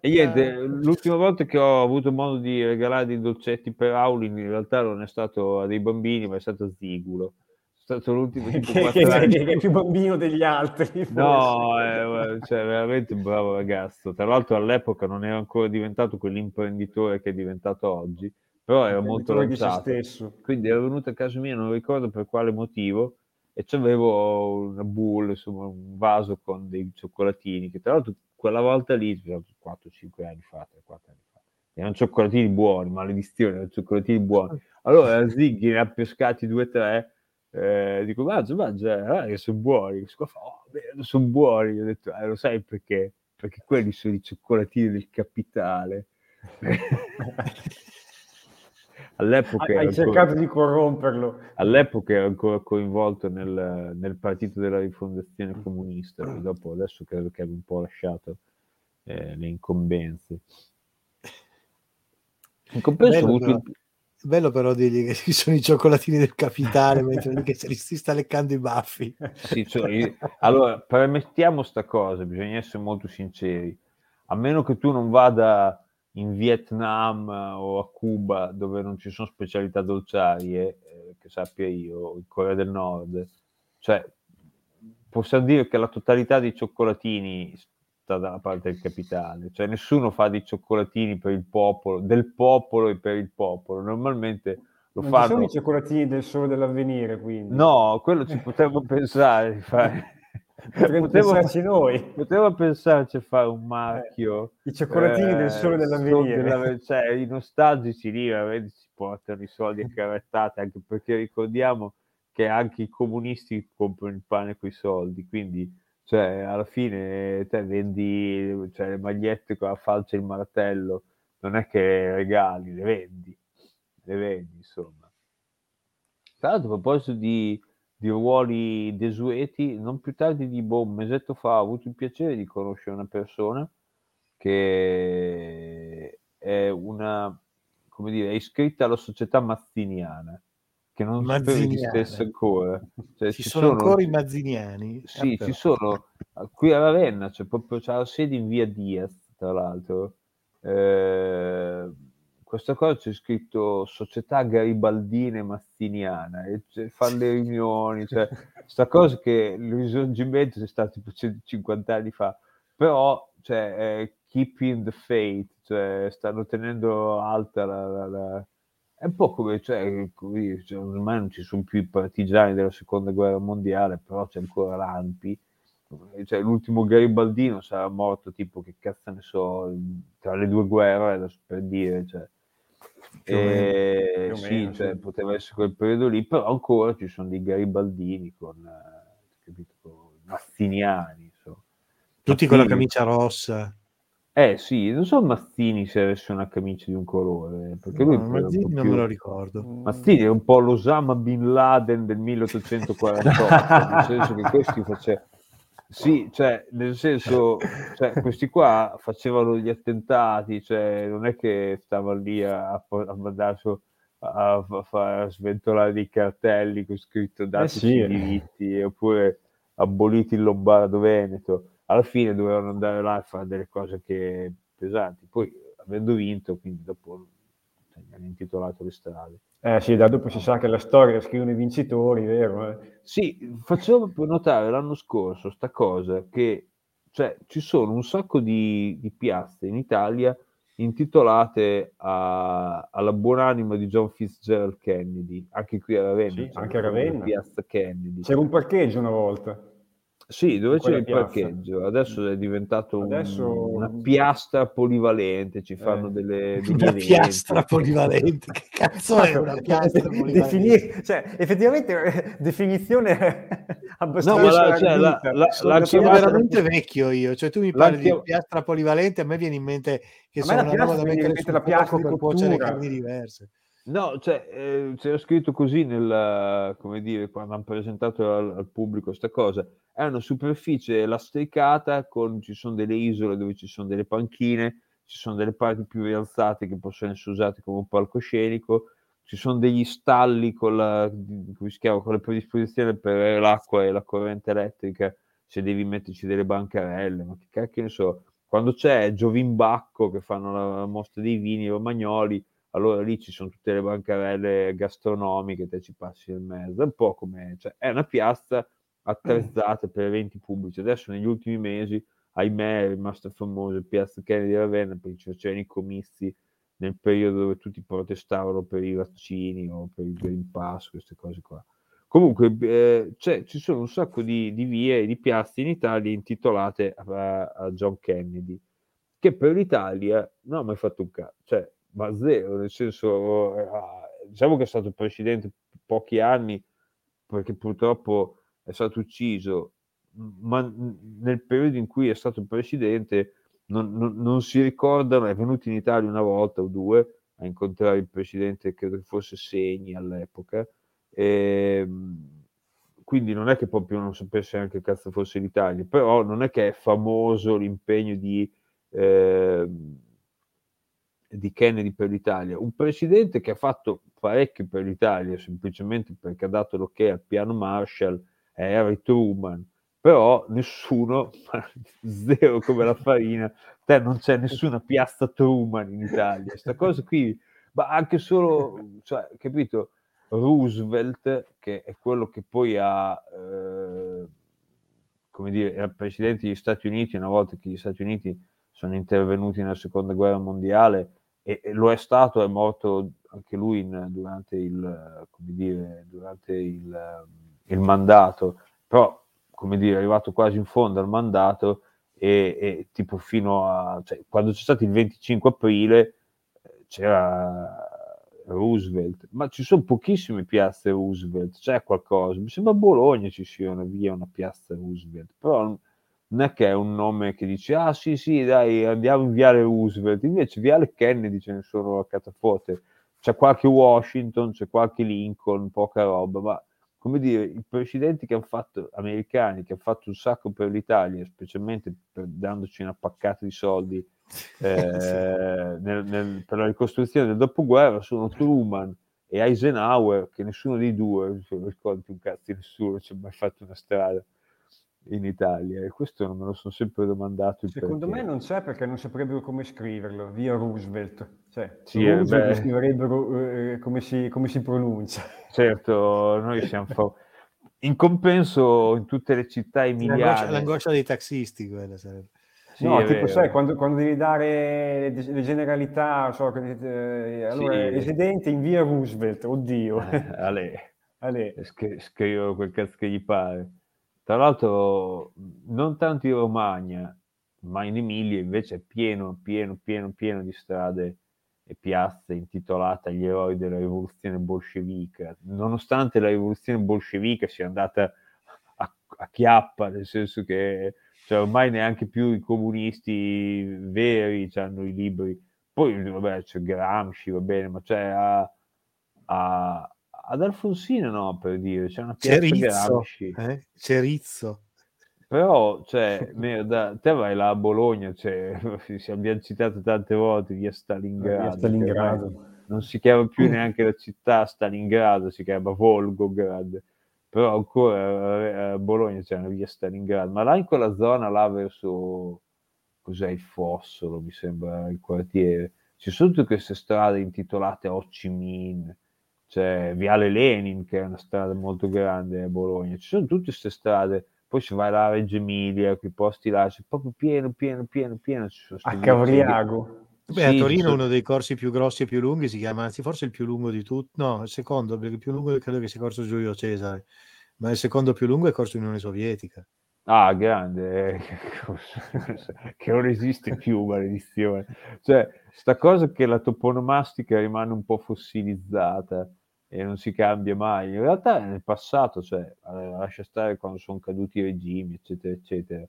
E niente, l'ultima volta che ho avuto modo di regalare dei dolcetti per Aulin, in realtà non è stato a dei bambini, ma è stato a Zigulo. È stato l'ultimo tipo che, che- che è più bambino degli altri. No, eh, cioè, veramente un bravo ragazzo. Tra l'altro all'epoca non era ancora diventato quell'imprenditore che è diventato oggi, però era molto di se lanciato. Quindi era venuto a casa mia, non ricordo per quale motivo, e c'avevo una boule, insomma, un vaso con dei cioccolatini, che tra l'altro quella volta lì, 4-5 anni fa, 3-4 anni fa, erano cioccolatini buoni, maledizione, erano cioccolatini buoni. Allora Ziggy ne ha pescati due o tre, eh, dico mangia, mangia, che sono buoni. Fa, oh, beh, sono buoni. Io ho detto, eh, lo sai perché? Perché quelli sono i cioccolatini del capitale. all'epoca, Hai, ancora, cercato di corromperlo. all'epoca ero ancora coinvolto nel, nel partito della rifondazione comunista, poi dopo adesso credo che abbia un po' lasciato eh, le incombenze. In compenso Bello però, il- bello però dirgli che ci sono i cioccolatini del capitale mentre lui che si sta leccando i baffi. Sì, cioè, io- allora, premettiamo sta cosa, bisogna essere molto sinceri. A meno che tu non vada in Vietnam o a Cuba dove non ci sono specialità dolciarie, eh, che sappia io, in Corea del Nord, cioè possiamo dire che la totalità dei cioccolatini sta dalla parte del capitale, cioè nessuno fa dei cioccolatini per il popolo, del popolo e per il popolo, normalmente lo Non ci sono fanno... i cioccolatini del sole dell'avvenire, quindi. No, quello ci potevo pensare di fare. Potremmo Potevo, pensarci noi. potevo pensarci a fare un marchio. I cioccolatini del sole dell'avvenire. della- cioè, i nostalgici lì veramente si portano i soldi a carettate, anche perché ricordiamo che anche i comunisti comprano il pane con i soldi, quindi cioè, alla fine te vendi cioè, le magliette con la falce e il martello, non è che regali, le vendi, le vendi insomma. Tra l'altro, a proposito di, di ruoli desueti, non più tardi di boh, un mesetto fa ho avuto il piacere di conoscere una persona che è una, come dire, è iscritta alla società mazziniana, che non sapevo esistesse ancora. Cioè, Ci sono ancora i mazziniani? sì, Ah, ci sono. Qui a Ravenna c'è proprio c'è la sede in via Diaz, tra l'altro. Eh, questa cosa c'è scritto Società Garibaldina e Mazziniana e c'è- fanno le riunioni, cioè sta cosa che il risorgimento è stato tipo 150 anni fa, però cioè, è keeping the faith, cioè stanno tenendo alta la, la- la- È un po' come, cioè, così, cioè, ormai non ci sono più i partigiani della seconda guerra mondiale, però c'è ancora l'ANPI. Cioè, l'ultimo garibaldino sarà morto tipo, che cazzo ne so, tra le due guerre, per dire, cioè. O meno, Eh, sì, meno, cioè, sì. poteva essere quel periodo lì, però ancora ci sono dei garibaldini con, eh, capito, con mazziniani, insomma. Tutti con la camicia rossa. Eh sì, non so Mazzini se avesse una camicia di un colore, perché lui No, un Mazzini non più- me lo ricordo. Mazzini è un po' l'Osama Bin Laden del 1848, nel senso che questi facevano... Sì, cioè, nel senso, cioè, questi qua facevano gli attentati, cioè, non è che stavano lì a, a mandare su- a, a far sventolare dei cartelli con scritto dateci sì, i eh. diritti, oppure aboliti il Lombardo-Veneto. Alla fine dovevano andare là e fare delle cose che pesanti. Poi, avendo vinto, quindi dopo hanno intitolato le strade. Eh sì, da dopo si sa che la storia scrivono i vincitori, vero? eh? Sì, facevo proprio notare l'anno scorso sta cosa che cioè, ci sono un sacco di, di piazze in Italia intitolate a- alla buonanima di John Fitzgerald Kennedy, anche qui a Ravenna. Sì, anche a Ravenna. piazza Kennedy. C'era un parcheggio una volta. Sì, dove quella il piazza. parcheggio, adesso è diventato un- Adesso- una piastra polivalente, ci fanno Eh. delle, Una piastra polivalente. Che cazzo è una piastra polivalente? Definire, cioè, effettivamente, eh, definizione No, abbastanza ma la- cioè, la- la- Sono la Sono chiamata- veramente vecchio io, cioè tu mi La parli di chiam- piastra polivalente, a me viene in mente che A sono una roba piastra da mettere sul la piastra di per cuocere carni diverse. No, cioè, eh, c'era scritto così nel, come dire, quando hanno presentato al, al pubblico questa cosa. È una superficie lastricata con, ci sono delle isole dove ci sono delle panchine, ci sono delle parti più rialzate che possono essere usate come un palcoscenico, ci sono degli stalli con, la, chiama, con le predisposizioni per l'acqua e la corrente elettrica, se devi metterci delle bancarelle, ma che cacchio ne so. Quando c'è Giovimbacco che fanno la, la mostra dei vini romagnoli, allora lì ci sono tutte le bancarelle gastronomiche, te ci passi nel mezzo, è un po' come, cioè, è una piazza attrezzata per eventi pubblici. Adesso negli ultimi mesi, ahimè, è rimasta famosa il Piazza Kennedy di Ravenna perché c'erano i comizi nel periodo dove tutti protestavano per i vaccini o per il Green Pass, queste cose qua. Comunque, eh, ci sono un sacco di, di vie e di piazze in Italia intitolate a, a John Kennedy, che per l'Italia non ha mai fatto un cazzo, cioè, ma zero, nel senso, eh, ah, diciamo che è stato presidente pochi anni, perché purtroppo è stato ucciso, ma nel periodo in cui è stato presidente non, non- non si ricordano, è venuto in Italia una volta o due a incontrare il presidente, credo che fosse Segni all'epoca, e, quindi non è che proprio non sapesse anche che cazzo fosse l'Italia, però non è che è famoso l'impegno di, eh, di Kennedy per l'Italia. Un presidente che ha fatto parecchio per l'Italia, semplicemente perché ha dato l'ok al piano Marshall, è Harry Truman, però nessuno, zero come la farina, te non c'è nessuna piazza Truman in Italia, sta cosa qui, ma anche solo, cioè, capito, Roosevelt, che è quello che poi ha, eh, come dire, era presidente degli Stati Uniti una volta che gli Stati Uniti sono intervenuti nella seconda guerra mondiale e, lo è stato, è morto anche lui in- durante il, dire, durante il, eh, il mandato, però, come dire, è arrivato quasi in fondo al mandato e, e tipo fino a, cioè, quando c'è stato il 25 aprile eh, c'era Roosevelt, ma ci sono pochissime piazze Roosevelt, c'è qualcosa, mi sembra a Bologna ci sia una via, una piazza Roosevelt, però non- è che è un nome che dice ah sì sì dai andiamo in viale Roosevelt, invece viale Kennedy ce ne sono a catafote, c'è qualche Washington, c'è qualche Lincoln, poca roba, ma come dire, i presidenti che hanno fatto, americani, che hanno fatto un sacco per l'Italia, specialmente per- dandoci una paccata di soldi eh, nel- nel- per la ricostruzione del dopoguerra, sono Truman e Eisenhower, che nessuno dei due, non ricordo più un cazzo di nessuno, ci ha mai fatto una strada in Italia, e questo non me lo sono sempre domandato. il Secondo perché. me non c'è perché non saprebbero come scriverlo, via Roosevelt. Cioè, Sì, eh, Roosevelt beh. scriverebbero eh, come, si, come si pronuncia. Certo, noi siamo fa- in compenso in tutte le città L'angoscia, emiliane. l'angoscia dei taxisti quella sarebbe. Sì, no, tipo, vero. sai, quando, quando devi dare le, generalità, so, eh, allora, Sì. residente in via Roosevelt, oddio. Eh, Ale. Ale. scri- scrivono quel cazzo che gli pare. Tra l'altro, non tanto in Romagna, ma in Emilia invece è pieno, pieno, pieno, pieno di strade e piazze intitolate agli eroi della rivoluzione bolscevica, nonostante la rivoluzione bolscevica sia andata a, a chiappa, nel senso che cioè, ormai neanche più i comunisti veri hanno i libri. Poi, vabbè, c'è Gramsci, va bene, ma c'è a, a- ad Alfonsina no, per dire, c'è una piazza Cerizzo, eh? Cerizzo. Però, cioè, merda, te vai là a Bologna, cioè, ci abbiamo citato tante volte via Stalingrado. Via Stalingrado. ormai Non si chiama più neanche la città Stalingrado, si chiama Volgograd. Però ancora eh, a Bologna c'è una via Stalingrado, ma là in quella zona, là verso, cos'è il Fossolo, mi sembra il quartiere, ci sono tutte queste strade intitolate Ho Chi Minh, c'è Viale Lenin, che è una strada molto grande a Bologna, ci sono tutte queste strade, poi si va là a Reggio Emilia, quei posti là, c'è proprio pieno, pieno, pieno, pieno. Ci sono A Cavriago. Beh, a Sì, Torino ci uno dei corsi più grossi e più lunghi si chiama, anzi forse il più lungo di tutti, no, il secondo, perché il più lungo credo che sia Corso Giulio Cesare, ma il secondo più lungo è Corso Unione Sovietica. Ah, grande, eh, che non esiste più, maledizione. Cioè, sta cosa che la toponomastica rimane un po' fossilizzata e non si cambia mai. In realtà nel passato, cioè, eh, lascia stare quando sono caduti i regimi, eccetera, eccetera.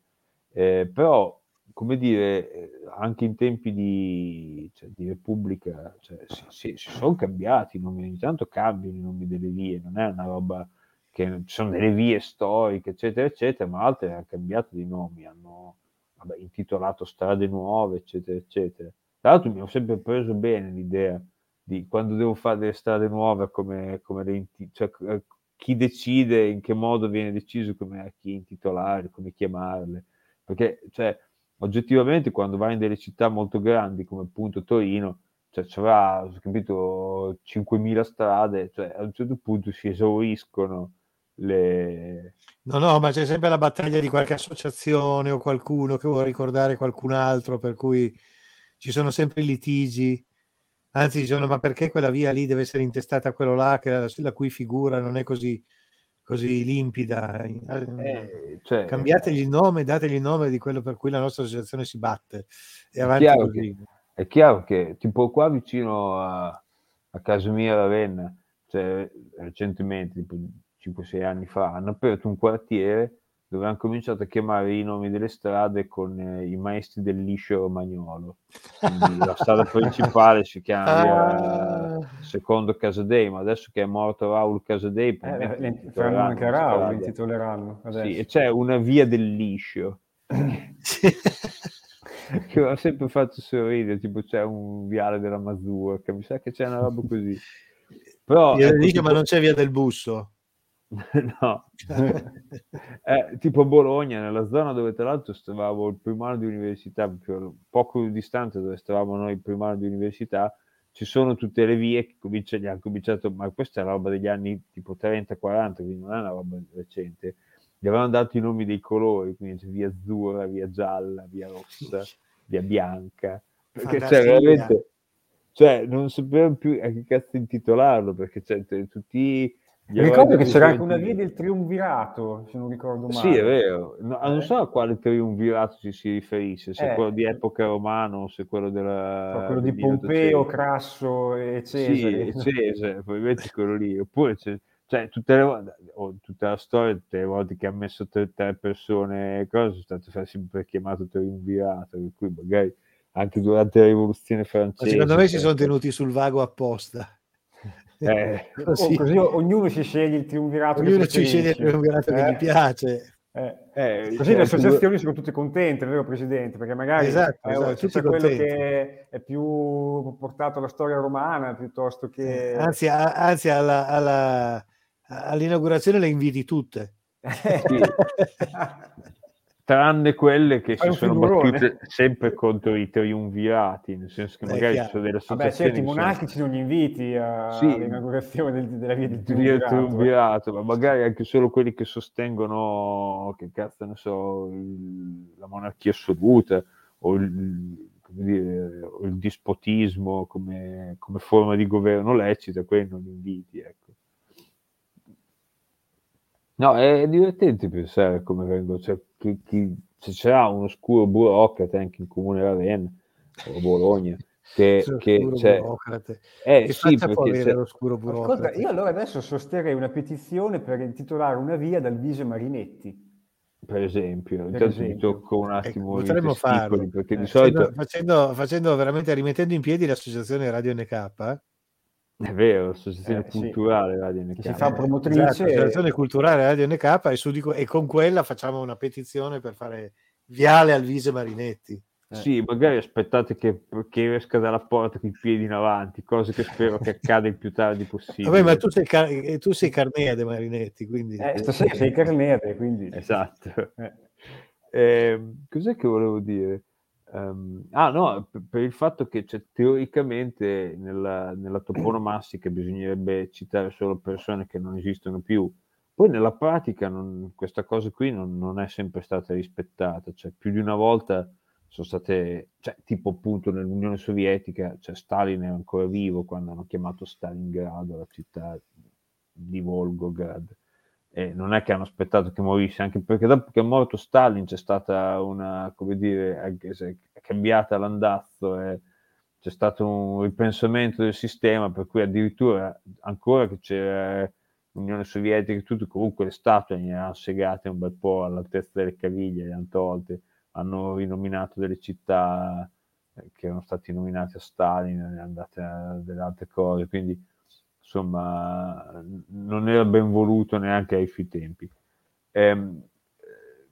Eh, però, come dire, eh, anche in tempi di, cioè, di Repubblica, cioè, si, si, si, sono cambiati nomi, ogni tanto cambiano i nomi delle vie, non è una roba che ci sono delle vie storiche, eccetera, eccetera, ma altre hanno cambiato di nomi, hanno vabbè, intitolato strade nuove, eccetera, eccetera. Tra l'altro mi ho sempre preso bene l'idea di quando devo fare delle strade nuove, come, come le, cioè, eh, chi decide, in che modo viene deciso come a chi intitolare, come chiamarle. Perché, cioè, oggettivamente, quando vai in delle città molto grandi, come appunto Torino, cioè c'avrà, capito, 5.000 strade, cioè a un certo punto si esauriscono le... No, no, ma c'è sempre la battaglia di qualche associazione o qualcuno che vuole ricordare qualcun altro, per cui ci sono sempre litigi Anzi, dicono, ma perché quella via lì deve essere intestata a quello là, che la, la cui figura non è così, così limpida? Eh, cioè, Cambiategli il nome, dategli il nome di quello per cui la nostra associazione si batte. E avanti è, chiaro che, è chiaro che, tipo qua vicino a, a casa mia, Ravenna, cioè, recentemente, tipo 5-6 anni fa, hanno aperto un quartiere dove hanno cominciato a chiamare i nomi delle strade con eh, i maestri del liscio romagnolo. Quindi la strada principale si chiama ah. secondo Casadei, ma adesso che è morto Raul Casadei, eh, faranno anche Raul, intitoleranno. Sì, e c'è una via del liscio. che ho sempre fatto sorridere, tipo c'è un viale della Mazurka, mi sa che c'è una roba così. Però, ecco, tipo... ma non c'è via del busso. no, eh, tipo Bologna, nella zona dove tra l'altro stavamo il primo anno di università, poco distante dove stavamo noi il primo anno di università, ci sono tutte le vie che comincia, hanno cominciato, ma questa è roba degli anni tipo 30-40, quindi non è una roba recente. Gli avevano dato i nomi dei colori, quindi c'è via azzurra, via gialla, via rossa, via bianca. Perché c'è veramente, cioè, non sapevano più a che cazzo intitolarlo, perché c'è tutti mi ricordo che c'era anche una via del triumvirato, se non ricordo male. Sì, è vero. No, eh. Non so a quale triumvirato ci si riferisce, se eh. quello di epoca romana o se quello della... quello di Pompeo, Crasso e Cesare. Sì, Cesare, probabilmente quello lì. Oppure c'è, cioè, tutte le volte, o tutta la storia, tutte le volte che ha messo tre, tre persone, cose, sono state sempre chiamato triumvirato, per cui magari anche durante la rivoluzione francese. Ma secondo me si sono tenuti sul vago apposta. Eh, così. così. ognuno si sceglie il triumvirato ognuno si sceglie il triumvirato che gli eh? piace eh, eh, così le associazioni sono tutte contente, vero Presidente? Perché magari esatto, eh, esatto, c'è quello che è più portato alla storia romana piuttosto che... Anzi, a, anzi alla, alla, all'inaugurazione le inviti tutte. Sì. tranne quelle che si sono battute sempre contro i triumvirati, nel senso che magari ci sono delle associazioni... Vabbè, certo, i monarchici sono... non inviti a... sì, all'inaugurazione del, della via del triumvirato. triumvirato. ma magari anche solo quelli che sostengono, che cazzo ne so, il, la monarchia assoluta o il, dire, o il dispotismo come, come, forma di governo lecita, quelli non inviti, ecco. No, è divertente pensare come vengono, cioè, chi, chi, se c'era un oscuro burocrate anche in comune Ravenna o Bologna, che, che c'è... Eh, che sì, avere l'oscuro burocrate? Ascolta, io allora adesso sosterrei una petizione per intitolare una via dal Vise Marinetti. Per esempio, per intanto mi tocco un ecco, attimo ecco, potremmo farlo perché di eh, solito facendo, facendo, veramente rimettendo in piedi l'associazione Radio NK? È vero, l'associazione eh, culturale sì. Radio NK. Si fa promotrice. Esatto, l'associazione culturale Radio NK e, su di, e, con quella facciamo una petizione per fare viale al Vise Marinetti. Eh. Sì, magari aspettate che, che, esca dalla porta con i piedi in avanti, cosa che spero che accada il più tardi possibile. Vabbè, ma tu sei, car- eh, tu sei Carnea De Marinetti, quindi... Eh, stasera sei Carnea, quindi... Esatto. Eh. Eh, cos'è che volevo dire? Um, ah no, per, il fatto che cioè, teoricamente nella, nella toponomastica bisognerebbe citare solo persone che non esistono più, poi nella pratica non, questa cosa qui non, non, è sempre stata rispettata, cioè più di una volta sono state, cioè, tipo appunto nell'Unione Sovietica, cioè Stalin era ancora vivo quando hanno chiamato Stalingrado la città di Volgograd, e non è che hanno aspettato che morisse, anche perché dopo che è morto Stalin c'è stata una, come dire, è cambiata l'andazzo e c'è stato un ripensamento del sistema, per cui addirittura ancora che c'era l'Unione Sovietica e tutto, comunque le statue ne hanno segate un bel po' all'altezza delle caviglie, le hanno tolte, hanno rinominato delle città eh, che erano stati nominate a Stalin, andate a delle altre cose, quindi insomma non era ben voluto neanche ai suoi tempi. Ehm,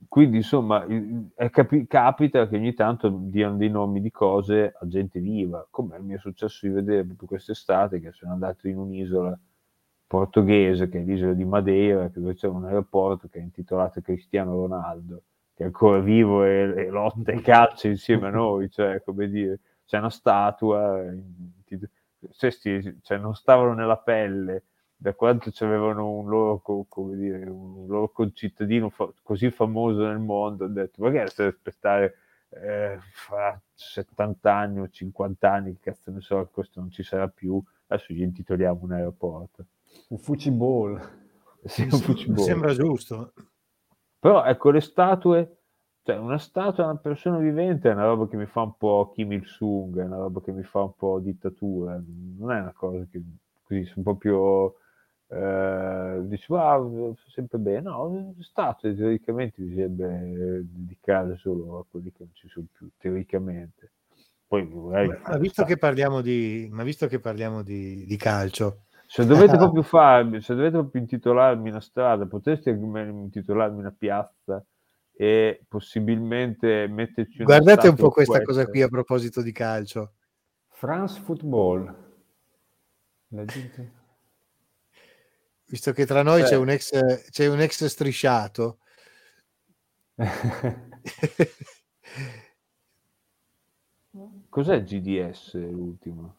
quindi insomma capi- capita che ogni tanto diano dei nomi di cose a gente viva, come mi è successo di vedere proprio quest'estate che sono andato in un'isola portoghese, che è l'isola di Madeira, dove c'è un aeroporto che è intitolato Cristiano Ronaldo, che è ancora vivo e, e lotta e calcia insieme a noi, cioè come dire, c'è una statua, cioè, cioè, non stavano nella pelle, da quanto avevano un loro, come dire, un loro concittadino fa- così famoso nel mondo, ho detto magari se aspettare eh, fra 70 anni o 50 anni, che cazzo ne so, questo non ci sarà più, adesso gli intitoliamo un aeroporto. Un fuciball. Sì, un fuciball. Sembra giusto. Però ecco, le statue, cioè una statua di una persona vivente è una roba che mi fa un po' Kim Il-sung, è una roba che mi fa un po' dittatura, non è una cosa che così po' più... Eh, dici, wow, sempre bene, no, statue teoricamente bisognerebbe dedicare solo a quelli che non ci sono più, teoricamente. Poi, magari, ma, visto che parliamo di, ma visto che parliamo di, di calcio, se dovete proprio farmi, se dovete proprio intitolarmi una strada, potreste intitolarmi una piazza e possibilmente metterci Guardate un po' questa cosa qui a proposito di calcio. France Football. Visto che tra noi c'è un, ex, c'è un ex strisciato. Cos'è GDS l'ultimo?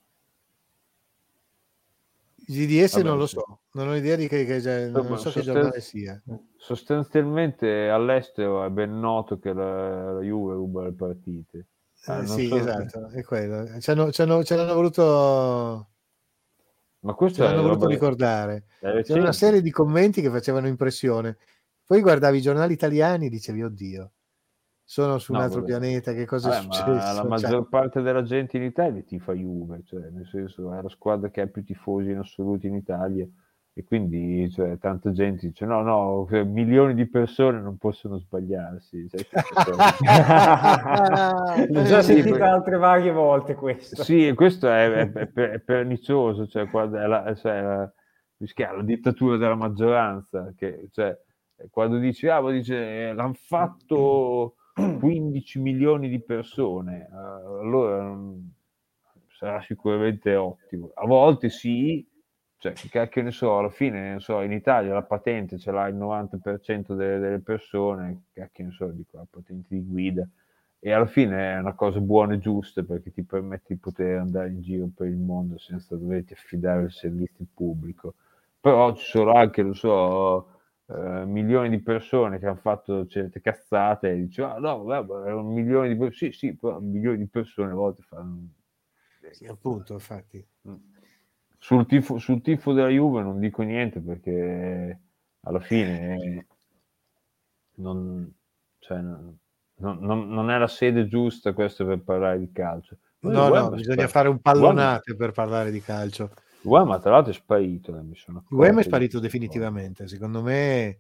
GDS Vabbè, non lo so, non ho idea di che, che non so sostanzi- che giornale sia. Sostanzialmente all'estero è ben noto che la, la Juve ruba le partite. Eh, sì, so esatto, che... è quello. Ci hanno, ci hanno, ci hanno voluto... Ma questo ce l'hanno voluto roba... ricordare. C'era una serie di commenti che facevano impressione. Poi guardavi i giornali italiani e dicevi, oddio, sono su un no, altro vabbè. pianeta, che cosa vabbè, è successo? La maggior cioè... parte della gente in Italia ti fa Juve, cioè, nel senso è la squadra che ha più tifosi in assoluto in Italia e quindi cioè, tanta gente dice no, no, milioni di persone non possono sbagliarsi. Cioè, L'ho già sì, sentito altre varie volte questo. Sì, questo è, è, è, è pernicioso, cioè, è la, cioè, la, la dittatura della maggioranza, che, cioè, quando dici, ah, dice, eh, l'hanno fatto 15 milioni di persone, uh, allora um, sarà sicuramente ottimo. A volte sì, cioè che ne so, alla fine ne so, in Italia la patente ce l'ha il 90% delle, delle persone, cacchio ne so, dico la patente di guida, e alla fine è una cosa buona e giusta perché ti permette di poter andare in giro per il mondo senza doverti affidare al servizio pubblico. Però ci sono anche, lo so, Uh, milioni di persone che hanno fatto certe cazzate e dice ah no vabbè un milione di persone sì sì però milioni di persone a volte fanno sì appunto infatti. Mm. sul tifo, sul tifo della Juve non dico niente perché alla fine non, cioè, non, non, non è la sede giusta questa per parlare di calcio. No no bisogna fare un pallonate per parlare di calcio Uema tra l'altro è sparito. Eh, mi sono Uema è sparito definitivamente. Secondo me,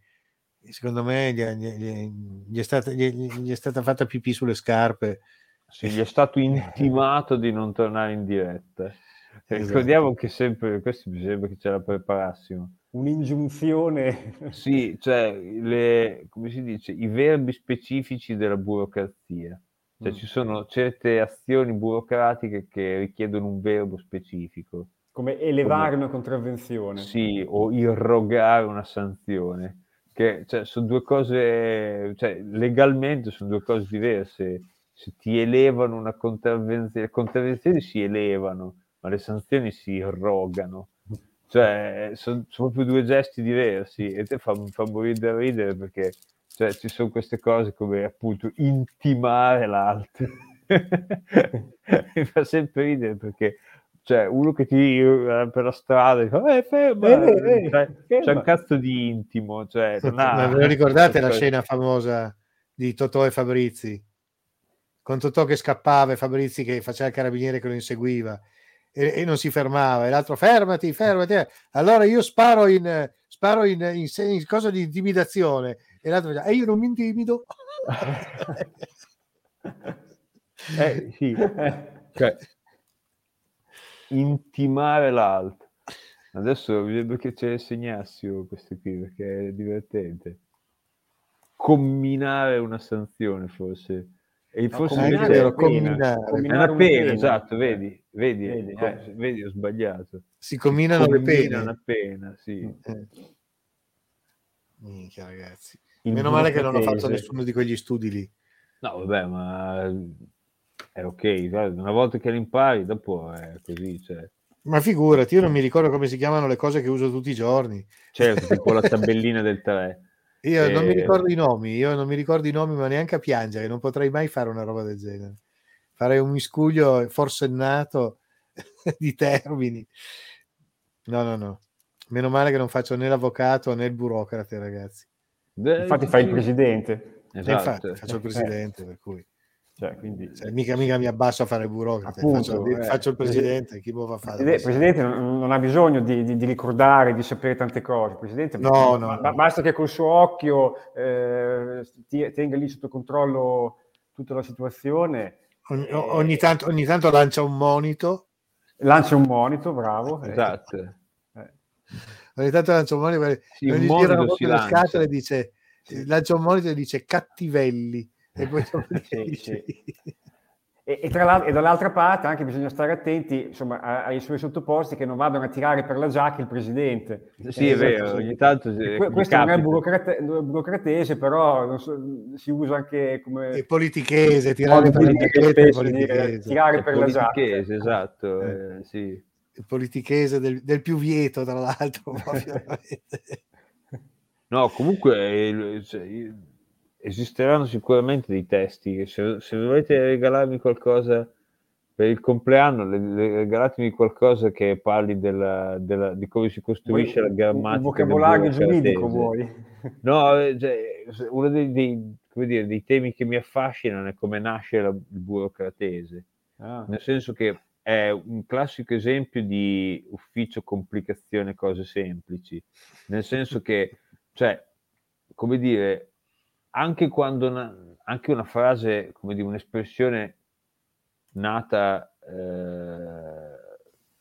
secondo me gli, gli, gli, è stata, gli, è stata, fatta pipì sulle scarpe. Sì, gli è stato intimato di non tornare in diretta. Esatto. Ricordiamo che sempre, questo mi sembra che ce la preparassimo. Un'ingiunzione. Sì, cioè, le, come si dice, i verbi specifici della burocrazia. Cioè, mm. ci sono certe azioni burocratiche che richiedono un verbo specifico. Come elevare come, una contravvenzione. Sì, o irrogare una sanzione. Che cioè, sono due cose, cioè, legalmente sono due cose diverse. Se ti elevano una contravvenzione, le contravvenzioni si elevano, ma le sanzioni si irrogano. Cioè, sono, sono proprio due gesti diversi e te fa, fa morire da ridere perché cioè, ci sono queste cose come appunto intimare l'altro. Mi fa sempre ridere perché cioè uno che ti eh, per la strada dice, eh, ferma, Eh, eh, cioè, ferma. c'è un cazzo di intimo, cioè, Ma ve lo ricordate la cioè, scena famosa di Totò e Fabrizi? Con Totò che scappava e Fabrizi che faceva il carabiniere che lo inseguiva e, e non si fermava e l'altro fermati, fermati. Allora io sparo in, sparo in, in, in cosa di intimidazione e l'altro faceva, e io non mi intimido. Eh, sì, cioè, intimare l'altro. Adesso vedo che ce le segnassi io queste qui perché è divertente. Comminare una sanzione forse. E No, forse è è Comminare una pena, pena. esatto, vedi, vedi, Vedi, eh. vedi, ho sbagliato. Si combinano le pene. una pena, sì. Eh. Minchia, ragazzi. Il Meno male che non ho fatto nessuno di quegli studi lì. No, vabbè, ma è ok, una volta che li impari, dopo è così, cioè. Ma figurati, io non mi ricordo come si chiamano le cose che uso tutti i giorni. Certo, tipo la tabellina del 3. Io non mi Eh, ricordo i nomi, io non mi ricordo i nomi, ma neanche a piangere, non potrei mai fare una roba del genere. Farei un miscuglio forsennato di termini. No, no, no. Meno male che non faccio né l'avvocato né il burocrate, ragazzi. Infatti fai il presidente. E Esatto. infatti faccio il presidente, per cui Cioè, quindi... cioè, mica, mica mi abbasso a fare il burocrate, Appunto, faccio, eh. faccio il presidente, chi può fa fare? Il presidente non, non ha bisogno di, di- di ricordare, di sapere tante cose. Il presidente No, no, no. basta che col suo occhio eh, tenga lì sotto controllo tutta la situazione. Ogni, Eh, ogni tanto, ogni tanto lancia un monito, Lancia un monito, bravo. eh, Esatto. eh. ogni tanto lancia un monito, Sì, non un gli le lancia. scatole e dice, lancia un monito e dice cattivelli. E poi Sì, dice- E, e tra e dall'altra parte anche bisogna stare attenti insomma, a- ai suoi sottoposti che non vadano a tirare per la giacca il presidente. Sì, Eh, è vero, sì. ogni tanto si- que- questo non è capita. burocrate- burocratese, però non so, si usa anche come e politichese, tirare per la politichese, è dire, politichese. tirare È per la giacca. politichese, esatto, Eh. eh, sì. Il politichese del, del più vieto, tra l'altro. No, comunque eh, cioè, io- esisteranno sicuramente dei testi. che Se, se volete regalarmi qualcosa per il compleanno, le- le- regalatemi qualcosa che parli della- della- di come si costruisce Vuoi la grammatica. un vocabolario giuridico vuoi? No, cioè, uno dei, dei- come dire, dei temi che mi affascinano è come nasce la- il burocratese, Ah. nel senso che è un classico esempio di ufficio complicazione cose semplici, nel senso che, cioè, come dire, anche quando una, anche una frase, come dire, un'espressione nata eh,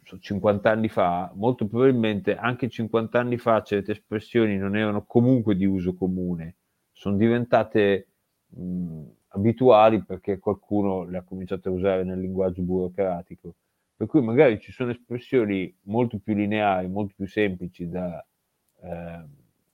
so, 50 anni fa, molto probabilmente anche 50 anni fa certe espressioni non erano comunque di uso comune, sono diventate mh, abituali perché qualcuno le ha cominciato a usare nel linguaggio burocratico. Per cui magari ci sono espressioni molto più lineari, molto più semplici da, eh,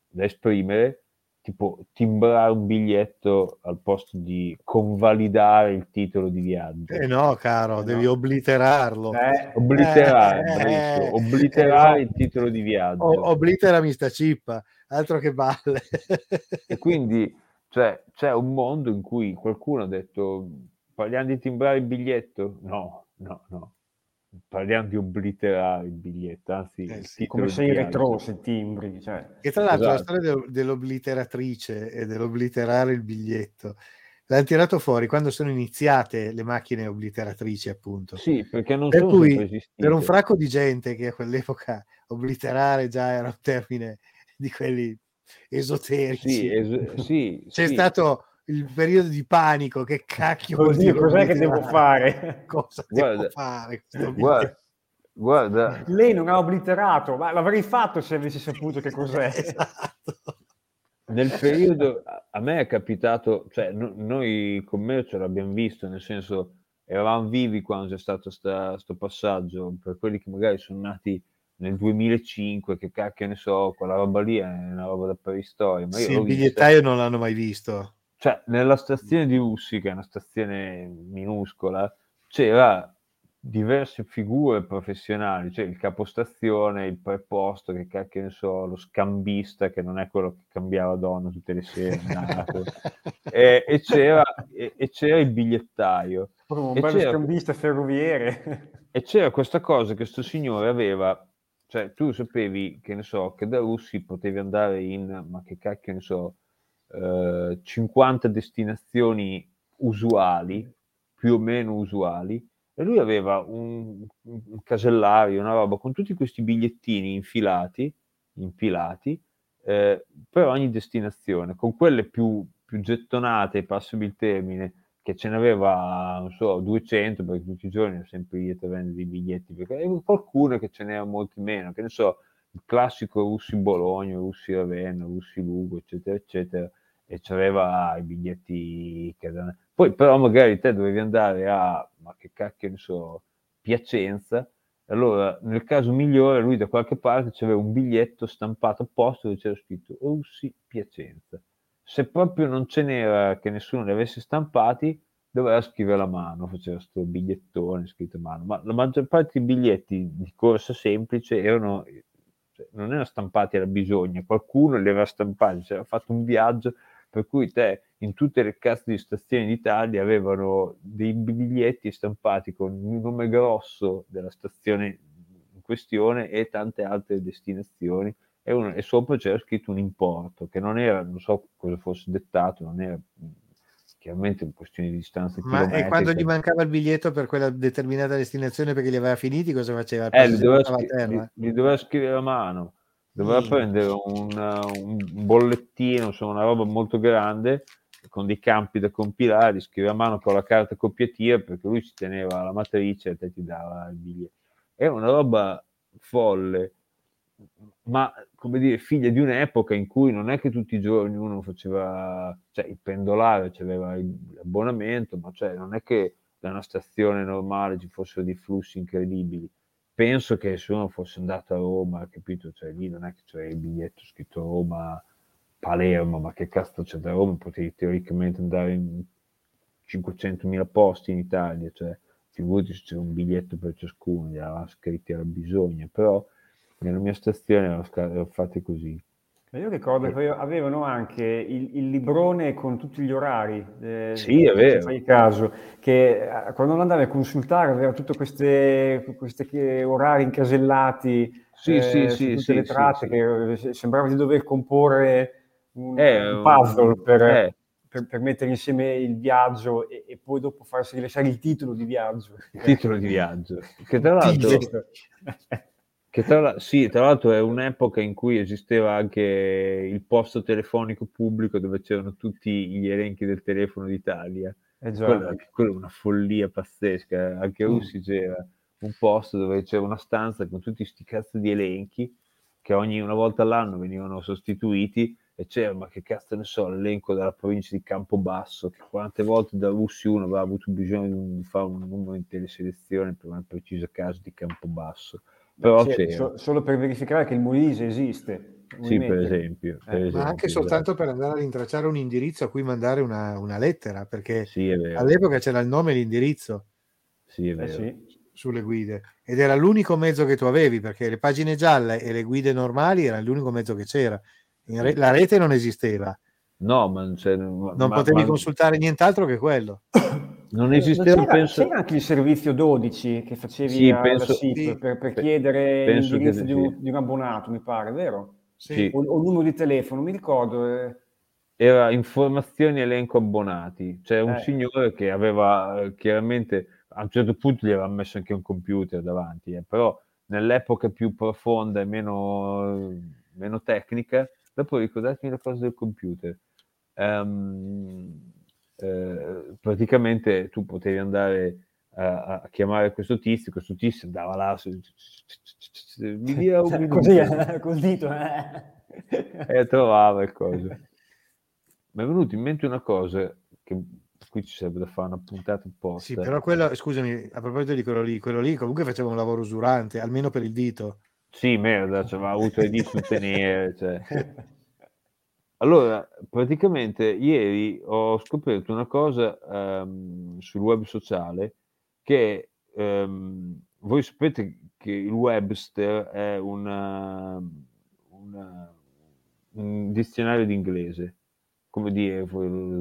da esprimere, tipo timbrare un biglietto al posto di convalidare il titolo di viaggio. Eh no, caro, Eh devi no. obliterarlo. Eh, Obliterare, Eh, bravissimo, eh, obliterare eh, il titolo di viaggio. O- obliterami sta cippa, altro che balle. E quindi cioè, c'è un mondo in cui qualcuno ha detto parliamo di timbrare il biglietto? No, no, no. Parliamo di obliterare il biglietto, anzi, Eh sì, come sei retro se timbri. Cioè. Che tra l'altro la Esatto. storia del- dell'obliteratrice e dell'obliterare il biglietto l'hanno tirato fuori quando sono iniziate le macchine obliteratrici, appunto. Sì, perché non Per sono cui. Per un fracco di gente che a quell'epoca obliterare già era un termine di quelli esoterici. Sì, es- sì, C'è sì. stato il periodo di panico, che cacchio vuol Oddio, dire cos'è che devo fare? Cosa Guarda, devo fare? Questo Guarda, guarda, Lei non ha obliterato, ma l'avrei fatto se avessi saputo che cos'è. Esatto. nel periodo a- me è capitato, cioè no- noi con me ce l'abbiamo visto, nel senso eravamo vivi quando c'è stato questo passaggio, per quelli che magari sono nati nel 2005, che cacchio ne so, quella roba lì è una roba da preistoria, ma io Sì, l'ho il bigliettaio non l'hanno mai visto. Cioè, nella stazione di Russi, che è una stazione minuscola, c'era diverse figure professionali, cioè il capostazione, il preposto, che cacchio ne so, lo scambista, che non è quello che cambiava donna tutte le sere, e, e c'era, e, e c'era il bigliettaio. Proprio un E bello scambista ferroviere. E c'era questa cosa che sto signore aveva, cioè tu sapevi che ne so, che da Russi potevi andare in, ma che cacchio ne so, eh, 50 destinazioni usuali, più o meno usuali, e lui aveva un, un- casellario, una roba con tutti questi bigliettini infilati, infilati, eh, per ogni destinazione, con quelle più, più gettonate, passami il termine, che ce n'aveva, non so, 200, perché tutti i giorni ho sempre ido a vendere dei biglietti, perché qualcuno che ce n'era molti meno, che ne so, il classico Russi Bologna, Russi Ravenna, Russi Lugo, eccetera, eccetera, e c'aveva i biglietti che... Poi però magari te dovevi andare a, ma che cacchio ne so, Piacenza, allora nel caso migliore lui da qualche parte c'aveva un biglietto stampato apposta dove c'era scritto Russi Piacenza. Se proprio non ce n'era che nessuno li avesse stampati, doveva scrivere a mano, faceva questo bigliettone scritto a mano, ma la maggior parte dei biglietti di corsa semplice erano, cioè, non erano stampati alla bisogna, qualcuno li aveva stampati, c'era fatto un viaggio per cui te in tutte le casse di stazioni d'Italia avevano dei biglietti stampati con il nome grosso della stazione in questione e tante altre destinazioni. E, uno- e sopra c'era scritto un importo che non era, non so cosa fosse dettato, non era chiaramente una questione di distanza Ma e quando gli mancava il biglietto per quella determinata destinazione perché li aveva finiti, cosa faceva? Eh, li doveva, buttava a scri- terra? li- li doveva scrivere a mano, doveva Mm. prendere un, un bollettino, insomma una roba molto grande, con dei campi da compilare, li scrivere a mano con la carta copiativa, perché lui si teneva la matrice e te ti dava il biglietto. È una roba folle, ma come dire, figlia di un'epoca in cui non è che tutti i giorni uno faceva, cioè il pendolare aveva l'abbonamento, ma cioè non è che da una stazione normale ci fossero dei flussi incredibili. Penso che se uno fosse andato a Roma, capito? Cioè lì non è che c'era il biglietto scritto Roma, Palermo, ma che cazzo c'è da Roma? Potevi teoricamente andare in 500.000 posti in Italia, cioè figurati se c'era un biglietto per ciascuno, li aveva scritti alla bisogna, però nella mia stazione erano fatti così. Ma Io ricordo che avevano anche il, il librone con tutti gli orari. eh, Sì, è vero. Fai caso, che eh, quando lo andavi a consultare aveva tutti questi orari incasellati Sì, eh, sì, su sì, tutte sì, le sì. che eh, sembrava di dover comporre un, Eh, un puzzle per, eh. per- per mettere insieme il viaggio e, e poi dopo farsi rilasciare il titolo di viaggio. Il titolo di viaggio, che tra l'altro. Che tra, l'al- sì, tra l'altro è un'epoca in cui esisteva anche il posto telefonico pubblico dove c'erano tutti gli elenchi del telefono d'Italia. Eh quello è una follia pazzesca. Anche a Mm. Russi c'era un posto dove c'era una stanza con tutti sti cazzo di elenchi che ogni una volta all'anno venivano sostituiti e c'era, ma che cazzo ne so, l'elenco della provincia di Campobasso, che quante volte da Russi uno aveva avuto bisogno di fare un numero in teleselezione per un preciso caso di Campobasso. Però Sì, c'era, so- solo per verificare che il Molise esiste. sì, per esempio. per Eh, ma esempio, Ma anche esatto. soltanto per andare a rintracciare un indirizzo a cui mandare una, una lettera, perché Sì, all'epoca c'era il nome e l'indirizzo Sì, è Eh vero. sì. sulle guide ed era l'unico mezzo che tu avevi, perché le pagine gialle e le guide normali era l'unico mezzo che c'era. Re- la rete non esisteva, No, ma, non non ma- potevi ma consultare nient'altro che quello. non Eh, esisteva, c'era, penso... c'era anche il servizio 12 che facevi Sì, alla penso- SIP sì, per, per pe- chiedere penso l'indirizzo di, un, sì. di un abbonato, mi pare, vero? Sì. O, o il numero di telefono, mi ricordo. eh. era informazioni elenco abbonati, cioè un Eh. signore che aveva eh, chiaramente a un certo punto gli aveva messo anche un computer davanti, eh, però nell'epoca più profonda e meno, meno tecnica, dopo ricordatemi la cosa del computer. Ehm, eh, praticamente tu potevi andare a, a chiamare questo tizio, questo tizio andava là, su- mi dia un minuto. Così, col dito. eh. e trovava il coso. Mi è venuto in mente una cosa che qui ci sarebbe da fare una puntata apposta. Sì, però quello, scusami, a proposito di quello lì, quello lì comunque faceva un lavoro usurante, almeno per il dito. Sì, merda, cioè, aveva avuto le dita tutte nere. Cioè. Allora, praticamente ieri ho scoperto una cosa ehm, sul web sociale che ehm, voi sapete che il Webster è una, una- un dizionario d'inglese, come dire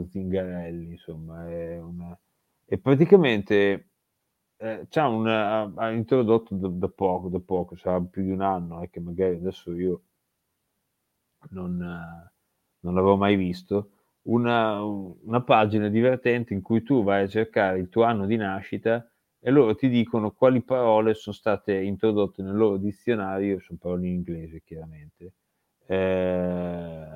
Zingarelli, insomma, è una- e praticamente eh, una- ha, introdotto da, da poco, da poco, sarà più di un anno, è che magari adesso io non, eh, non l'avevo mai visto, una, una pagina divertente in cui tu vai a cercare il tuo anno di nascita e loro ti dicono quali parole sono state introdotte nel loro dizionario, sono parole in inglese chiaramente, eh,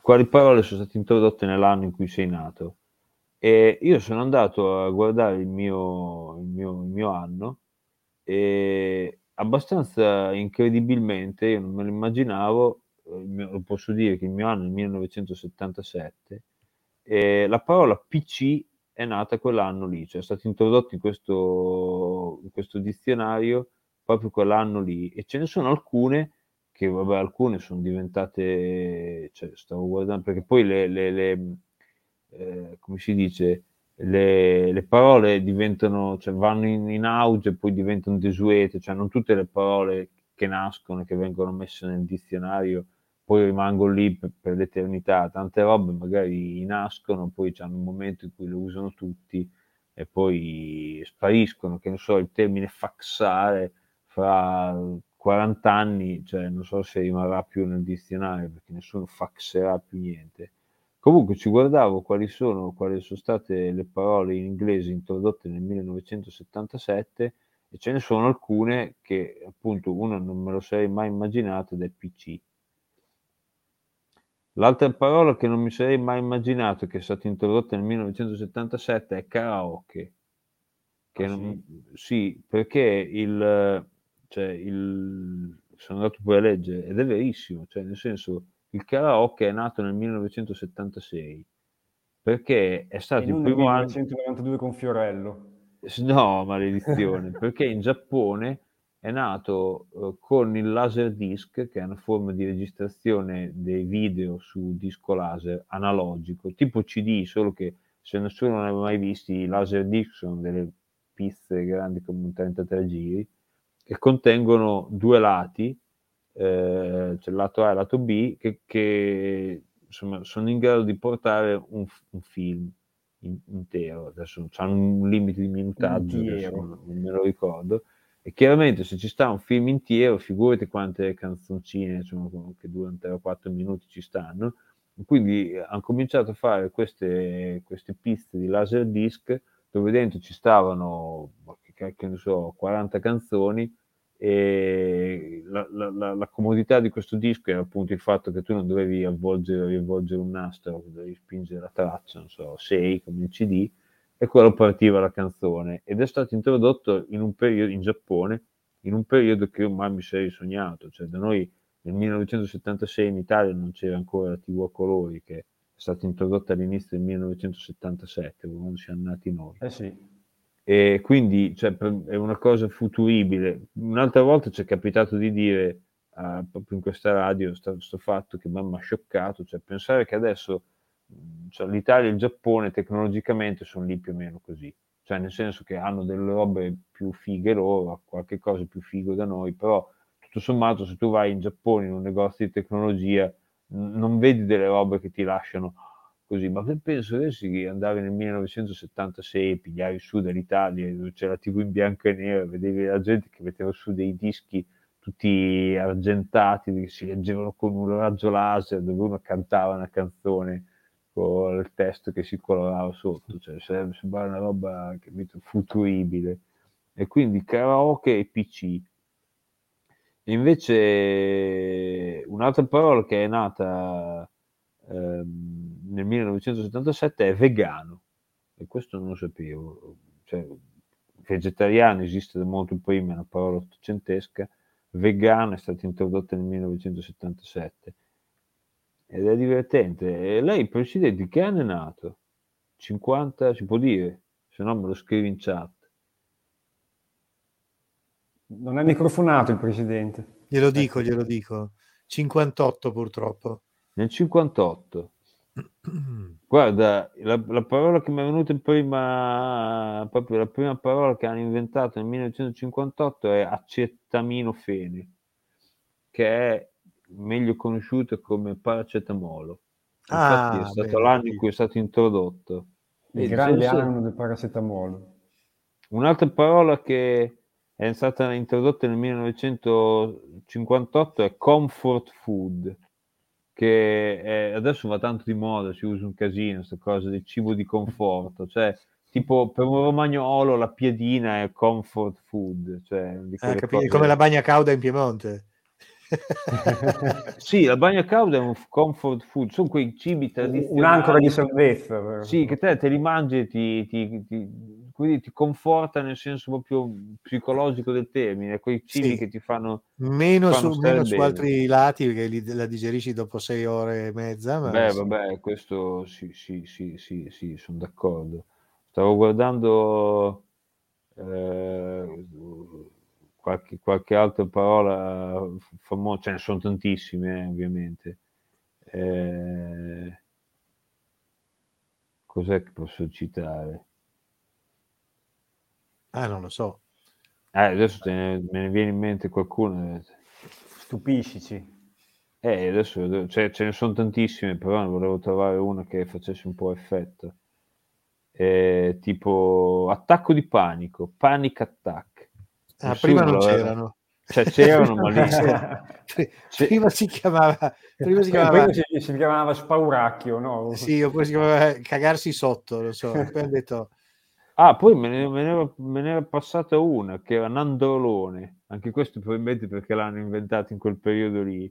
quali parole sono state introdotte nell'anno in cui sei nato. E io sono andato a guardare il mio, il mio, il mio anno e abbastanza incredibilmente, io non me lo immaginavo, eh, mio- posso dire che il mio anno è il 1977, e la parola PC è nata quell'anno lì, cioè è stato introdotto in questo, in questo dizionario proprio quell'anno lì e ce ne sono alcune che vabbè alcune sono diventate, cioè stavo guardando perché poi le, le- le, eh, come si dice, le, le parole diventano, cioè vanno in, in auge e poi diventano desuete, cioè non tutte le parole che nascono, che vengono messe nel dizionario, poi rimangono lì per, per l'eternità. Tante robe magari nascono, poi hanno un momento in cui le usano tutti e poi spariscono, che ne so, il termine faxare fra 40 anni, cioè non so se rimarrà più nel dizionario perché nessuno faxerà più niente. Comunque ci guardavo quali sono, quali sono state le parole in inglese introdotte nel 1977 e ce ne sono alcune che appunto una non me lo sarei mai immaginato ed è PC. L'altra parola che non mi sarei mai immaginato che è stata introdotta nel 1977 è karaoke. Che Ah, non- sì, perché il, cioè il, sono andato poi a leggere ed è verissimo, cioè nel senso il karaoke è nato nel 1976 perché è E stato il non nel primo anno... 1992 con Fiorello. No, maledizione, perché in Giappone è nato eh, con il Laserdisc, che è una forma di registrazione dei video su disco laser analogico, tipo CD, solo che se nessuno non aveva mai visti, i Laserdisc sono delle pizze grandi come un 33 giri, che contengono due lati, eh, c'è il lato A e il lato B, che, che, insomma, sono in grado di portare un, un film in- intero. Adesso hanno un limite di minutaggio, non, non me lo ricordo. E chiaramente se ci sta un film intero, figurati quante canzoncine insomma, che durano 3 o 4 minuti ci stanno. Quindi hanno cominciato a fare queste, queste piste di Laserdisc dove dentro ci stavano, boh, che ne so, 40 canzoni e la, la- la- comodità di questo disco era appunto il fatto che tu non dovevi avvolgere riavvolgere un nastro, dovevi spingere la traccia, non so, 6 come il CD, e quello partiva la canzone. Ed è stato introdotto in un periodo in Giappone, in un periodo che io mai mi sarei sognato, cioè da noi nel 1976 in Italia non c'era ancora la TV a colori, che è stata introdotta all'inizio del 1977, quando siamo nati noi. Eh sì. E quindi cioè, è una cosa futuribile. Un'altra volta ci è capitato di dire eh, proprio in questa radio questo fatto che mi ha scioccato, cioè pensare che adesso cioè, l'Italia e il Giappone tecnologicamente sono lì più o meno così, cioè nel senso che hanno delle robe più fighe loro, qualche cosa più figo da noi, però tutto sommato se tu vai in Giappone in un negozio di tecnologia n- non vedi delle robe che ti lasciano così, ma penso adesso di andare nel 1976 e pigliare su dall'Italia dove c'era la TV in bianco e nero, vedevi la gente che metteva su dei dischi tutti argentati che si leggevano con un raggio laser dove uno cantava una canzone con il testo che si colorava sotto, cioè sembrare una roba capito, futuribile. E quindi karaoke e PC. Invece un'altra parola che è nata ehm, nel 1977 è vegano, e questo non lo sapevo. Cioè, vegetariano esiste da molto prima, è una parola ottocentesca, vegano è stata introdotta nel 1977 ed è divertente. E lei, Presidente, che anno è nato? 50, si può dire, se no me lo scrivi in chat. Non è microfonato il presidente. Glielo dico, glielo dico. 58 purtroppo. Nel 58. Guarda, la, la parola che mi è venuta prima, proprio la prima parola che hanno inventato nel 1958 è acetaminofene, che è meglio conosciuto come paracetamolo. Infatti Ah, è stato bene, l'anno in capito. cui è stato introdotto. Il E grande adesso- anno del paracetamolo. Un'altra parola che è stata introdotta nel 1958 è comfort food, che è- adesso va tanto di moda, si usa un casino, questa cosa del cibo di conforto, cioè tipo per un romagnolo la piadina è comfort food, cioè quelle capito, come la bagna cauda in Piemonte. Sì, la bagna cauda è un comfort food, sono quei cibi tradizionali. Un'ancora di salvezza. vero? Sì, che te te li mangi e ti, ti, ti- quindi ti conforta nel senso proprio psicologico del termine, quei cibi Sì. che ti fanno... Meno, Fanno su, meno su altri lati, perché li- la digerisci dopo sei ore e mezza. Ma Beh, sì. vabbè, questo sì, sì, sì, sì, sì, sono d'accordo. Stavo guardando eh, qualche, qualche altra parola famosa, ce ne sono tantissime, eh, ovviamente. Eh, cos'è che posso citare? Ah, non lo so. Eh, adesso te ne- me ne viene in mente qualcuno. Stupiscici. Eh, adesso cioè, ce ne sono tantissime, però ne volevo trovare una che facesse un po' effetto. Eh, tipo attacco di panico, panic attack. Ah, prima non c'erano. Cioè c'erano, ma lì... Prima si chiamava, prima si Eh, chiamava prima si, si chiamava spauracchio, no? sì, oppure si chiamava cagarsi sotto, non so. Poi hanno detto Ah, poi me ne, me ne era, me ne era passata una che era Nandrolone. Anche questo probabilmente perché l'hanno inventato in quel periodo lì.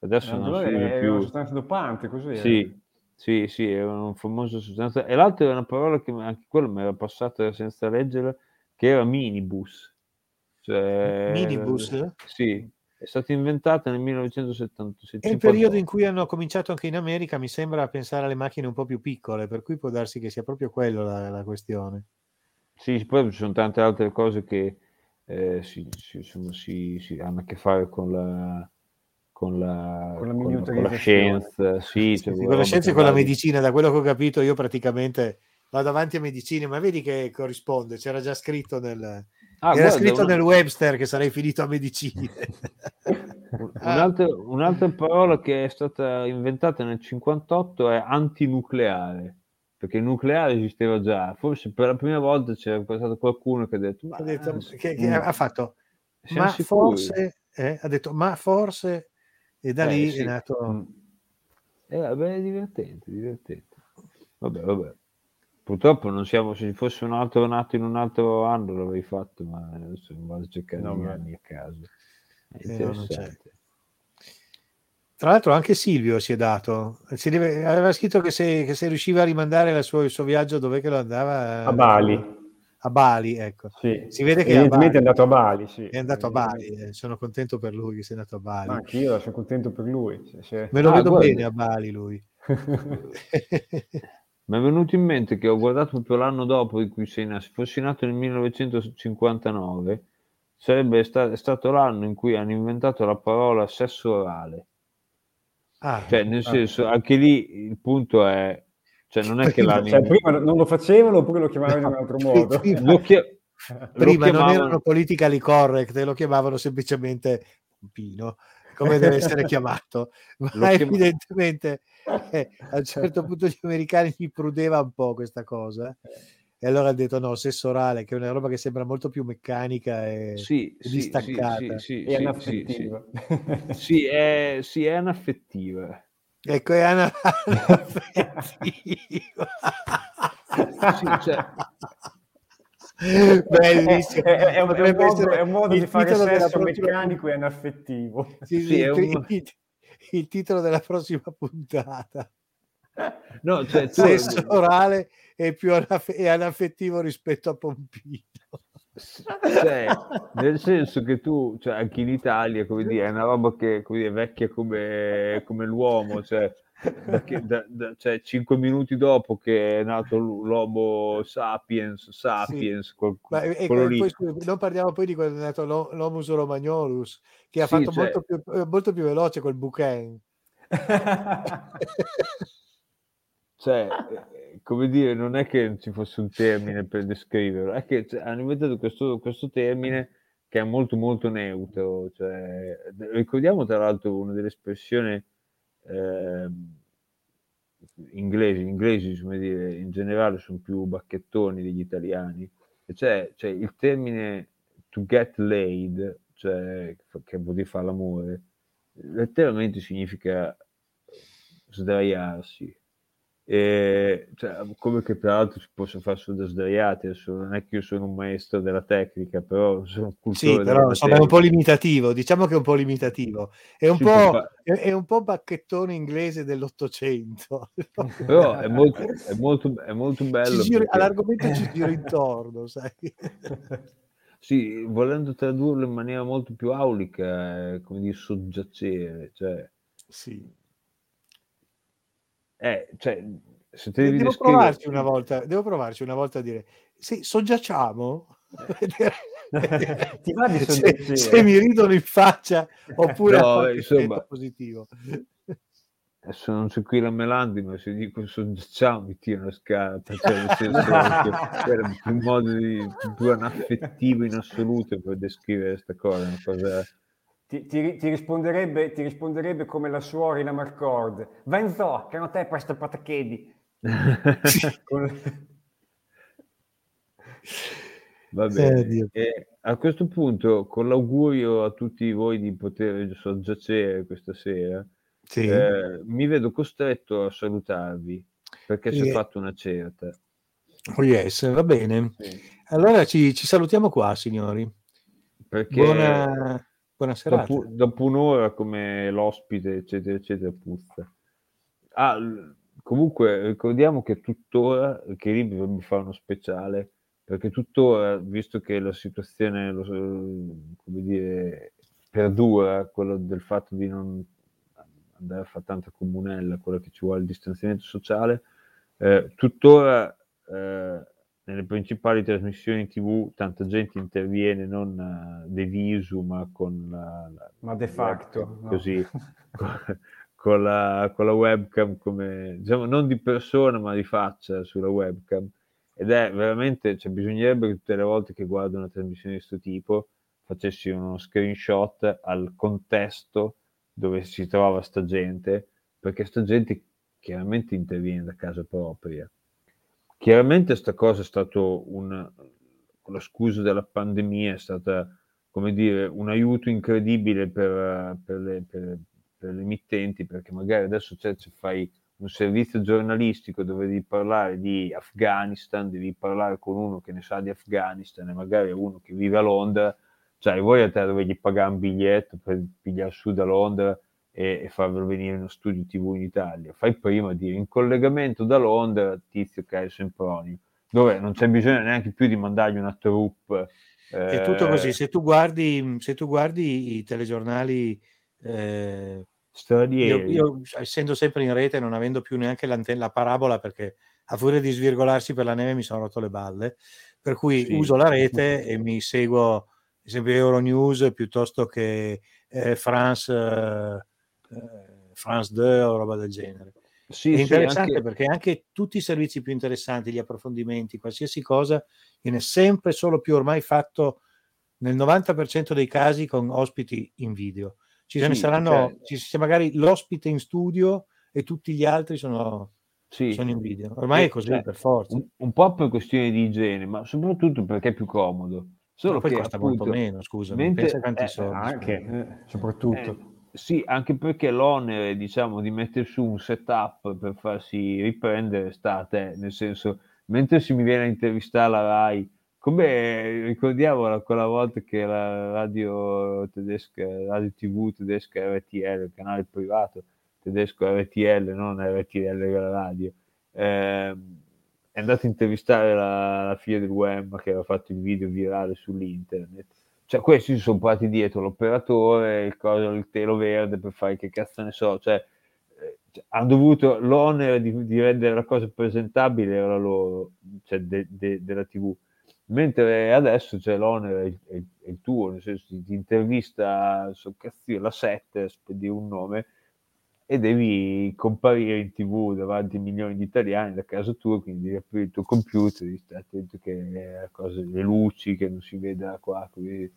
Adesso non Allora si usa è più. una sostanza dopante, così. Sì, sì, sì, era un famoso sostanza. E l'altra era una parola che anche quella mi era passata senza leggerla, che era minibus. Cioè, Minibus? Sì, è stata inventata nel 1970. È il periodo in cui hanno cominciato anche in America, mi sembra, a pensare alle macchine un po' più piccole, per cui può darsi che sia proprio quello la, la questione. Sì, poi ci sono tante altre cose che eh, si, si- insomma, si- si hanno a che fare con la, con la, Con la con la- con la scienza, sì, cioè, sì, con la scienza e con la medicina, da quello che ho capito, io praticamente vado avanti a medicina, ma vedi che corrisponde, c'era già scritto nel, Ah, era guarda, scritto una- nel Webster che sarei finito a medicina. Un- Un'altra, un'altra parola che è stata inventata nel 58 è antinucleare, perché il nucleare esisteva già. Forse per la prima volta c'era stato qualcuno che ha detto: Ma ha, detto, che, che mm, ha fatto, ma sicuri?" forse, eh, ha detto, ma forse, e da Eh, lì sì. è nato... Mm. Eh, vabbè, è divertente, divertente. Vabbè, vabbè. Purtroppo non siamo, se ci fosse un altro nato in un altro anno l'avrei fatto, ma adesso non vado a cercare No, gli anni a caso. Eh. Tra l'altro anche Silvio si è dato, si deve- aveva scritto che se, che se riusciva a rimandare il suo, il suo viaggio dove che lo andava A Bali. a Bali, ecco. Sì. Si vede che Evidentemente è andato a Bali, sì. È andato a Bali, eh, sono contento per lui che sia andato a Bali. Ma anch'io sono contento per lui. Se- se- Me lo Ah, vedo guarda. bene a Bali lui. Mi è venuto in mente che ho guardato proprio l'anno dopo in cui sei nato, se fossi nato nel 1959, sarebbe sta- stato l'anno in cui hanno inventato la parola sesso orale. Ah, Cioè, nel senso, anche lì il punto è, cioè, non è che Prima- l'hanno Cioè, prima non lo facevano oppure lo chiamavano in un altro modo? prima- Lo, lo prima non chiamavano- erano politically correct, lo chiamavano semplicemente Pompino, come deve essere chiamato, ma Lo chiama- evidentemente eh, a un certo punto gli americani gli prudeva un po' questa cosa. E allora ha detto no, sesso orale, che è una roba che sembra molto più meccanica e, Sì, sì, distaccata. sì, sì, E anaffettiva. sì, sì, è, sì, è anaffettiva. Ecco, è ana- anaffettiva. Sì, cioè- Bellissimo. È, è- è un, è un Potrebbe modo, è un modo di fare sesso meccanico e anaffettivo. Sì, Sì, sì, è un- il- titolo della prossima puntata. No, cioè, tu- Sesso orale è più anaff- è anaffettivo rispetto a Pompino. cioè, nel senso che tu, cioè, anche in Italia, come dire, è una roba che come dire, è vecchia come, come l'uomo, cioè, che- da- da- cioè, cinque minuti dopo che è nato l'Homo sapiens, sapiens, quel- Ma, e- quello lì. poi, scusa, non parliamo poi di quando è nato l'Ho- l'Homus romagnolus, che ha Sì, fatto cioè- molto, più, eh, molto più veloce col Buchanan. cioè, eh, come dire, non è che ci fosse un termine per descriverlo, è che cioè, hanno inventato questo, questo termine che è molto molto neutro. Cioè, ricordiamo tra l'altro una delle espressioni eh, inglesi, inglesi come dire, in generale sono più bacchettoni degli italiani, e cioè, cioè il termine to get laid, cioè, che vuol dire fare l'amore, letteralmente significa sdraiarsi. E, cioè, come che tra l'altro si possa fare solo da sdraiati, adesso non è che io sono un maestro della tecnica, però sono un cultore Sì, però insomma è un po' limitativo, diciamo che è un po' limitativo. È un, Sì, po', è, è un po' bacchettone inglese dell'Ottocento. Però è molto, è molto, è molto bello. Ci giro- perché- all'argomento ci giro intorno, sai? Sì, volendo tradurlo in maniera molto più aulica, è come dire soggiacere, cioè, Sì. Eh, cioè se te Devo descrivere... provarci una volta, devo provarci una volta a dire sì, soggiacciamo? Ti va di se, se mi ridono in faccia oppure No, insomma. positivo. Adesso non c'è qui la Melandi, ma se dico soggiacciamo mi tiro una scarpa, cioè nel senso che era un modo di, più anaffettivo in assoluto per descrivere questa cosa, una cosa... Ti, ti- ti risponderebbe, ti risponderebbe come la suora in Amarcord. Zoo, che non te questa patachedi. Con- Va Eh, bene. Dio. E a questo punto, con l'augurio a tutti voi di poter soggiacere questa sera, Sì. eh, mi vedo costretto a salutarvi perché si è fatto una certa. Oh yes, va bene. Sì. Allora ci, ci salutiamo qua, signori. Perché Buona, buona serata. dopo, dopo un'ora come l'ospite, eccetera, eccetera, puzza. Ah, comunque ricordiamo che tuttora, che lì dovrebbe fare uno speciale, perché tuttora, visto che la situazione, lo come dire, perdura, quello del fatto di non andare a fare tanta comunella, quello che ci vuole il distanziamento sociale, eh, tuttora eh, nelle principali trasmissioni TV tanta gente interviene non eh, de visu ma con la, la- Ma de facto, no. così con, con la, con la webcam come diciamo non di persona ma di faccia sulla webcam ed è veramente cioè, bisognerebbe che tutte le volte che guardo una trasmissione di questo tipo facessi uno screenshot al contesto dove si trova sta gente perché sta gente chiaramente interviene da casa propria Chiaramente sta cosa è stato un, con la scusa della pandemia, è stata, come dire, un aiuto incredibile per, per le, per- per le emittenti, perché magari adesso c'è- fai un servizio giornalistico dove devi parlare di Afghanistan, devi parlare con uno che ne sa di Afghanistan e magari uno che vive a Londra, cioè voi a te dovevi pagare un biglietto per pigliare su da Londra e, e farvelo venire in uno studio TV in Italia. Fai prima dire in collegamento da Londra Tizio Caio Sempronio, dove non c'è bisogno neanche più di mandargli una troupe. È tutto eh, così. Se tu guardi, se tu guardi i telegiornali, eh, io, stranieri. io, essendo sempre in rete, non avendo più neanche l'antenna, la parabola, perché a furia di svirgolarsi per la neve mi sono rotto le balle, per cui Sì. uso la rete e mi seguo, esempio, Euronews piuttosto che eh, France, eh, eh, France 2 o roba del genere. Sì, È sì, interessante anche- perché anche tutti i servizi più interessanti, gli approfondimenti, qualsiasi cosa, viene sempre solo più ormai fatto nel 90% dei casi con ospiti in video. Ci ne Sì, saranno, cioè- ci magari l'ospite in studio e tutti gli altri sono, sì. sono in video. Ormai Eh, è così, cioè, per forza. Un, un po' per questioni di igiene, ma soprattutto perché è più comodo. Solo Ma poi che costa appunto, molto meno, scusami, mentre- pensa quanti eh, soldi. Anche, scusa. eh, soprattutto. Eh, sì, anche perché l'onere, diciamo, di mettere su un setup per farsi riprendere sta a te, nel senso, mentre si mi viene a intervistare la RAI, come ricordiamo la- quella volta che la radio tedesca, radio TV tedesca RTL, il canale privato tedesco RTL, non RTL la radio, ehm, è andato a intervistare la, la figlia del Wem che aveva fatto il video virale sull'internet. Cioè, questi si sono portati dietro l'operatore, il, coso, il telo verde per fare che cazzo ne so, cioè, eh, cioè, hanno dovuto l'onere di, di rendere la cosa presentabile era loro, cioè de- de- della TV. Mentre adesso c'è l'onere è il, è il- tuo, nel senso ti intervista su cazzo, la 7, per dire un nome, e devi comparire in tv davanti a milioni di italiani da casa tua, quindi devi aprire il tuo computer, devi stare attento che le, cose, le luci, che non si veda qua, qui,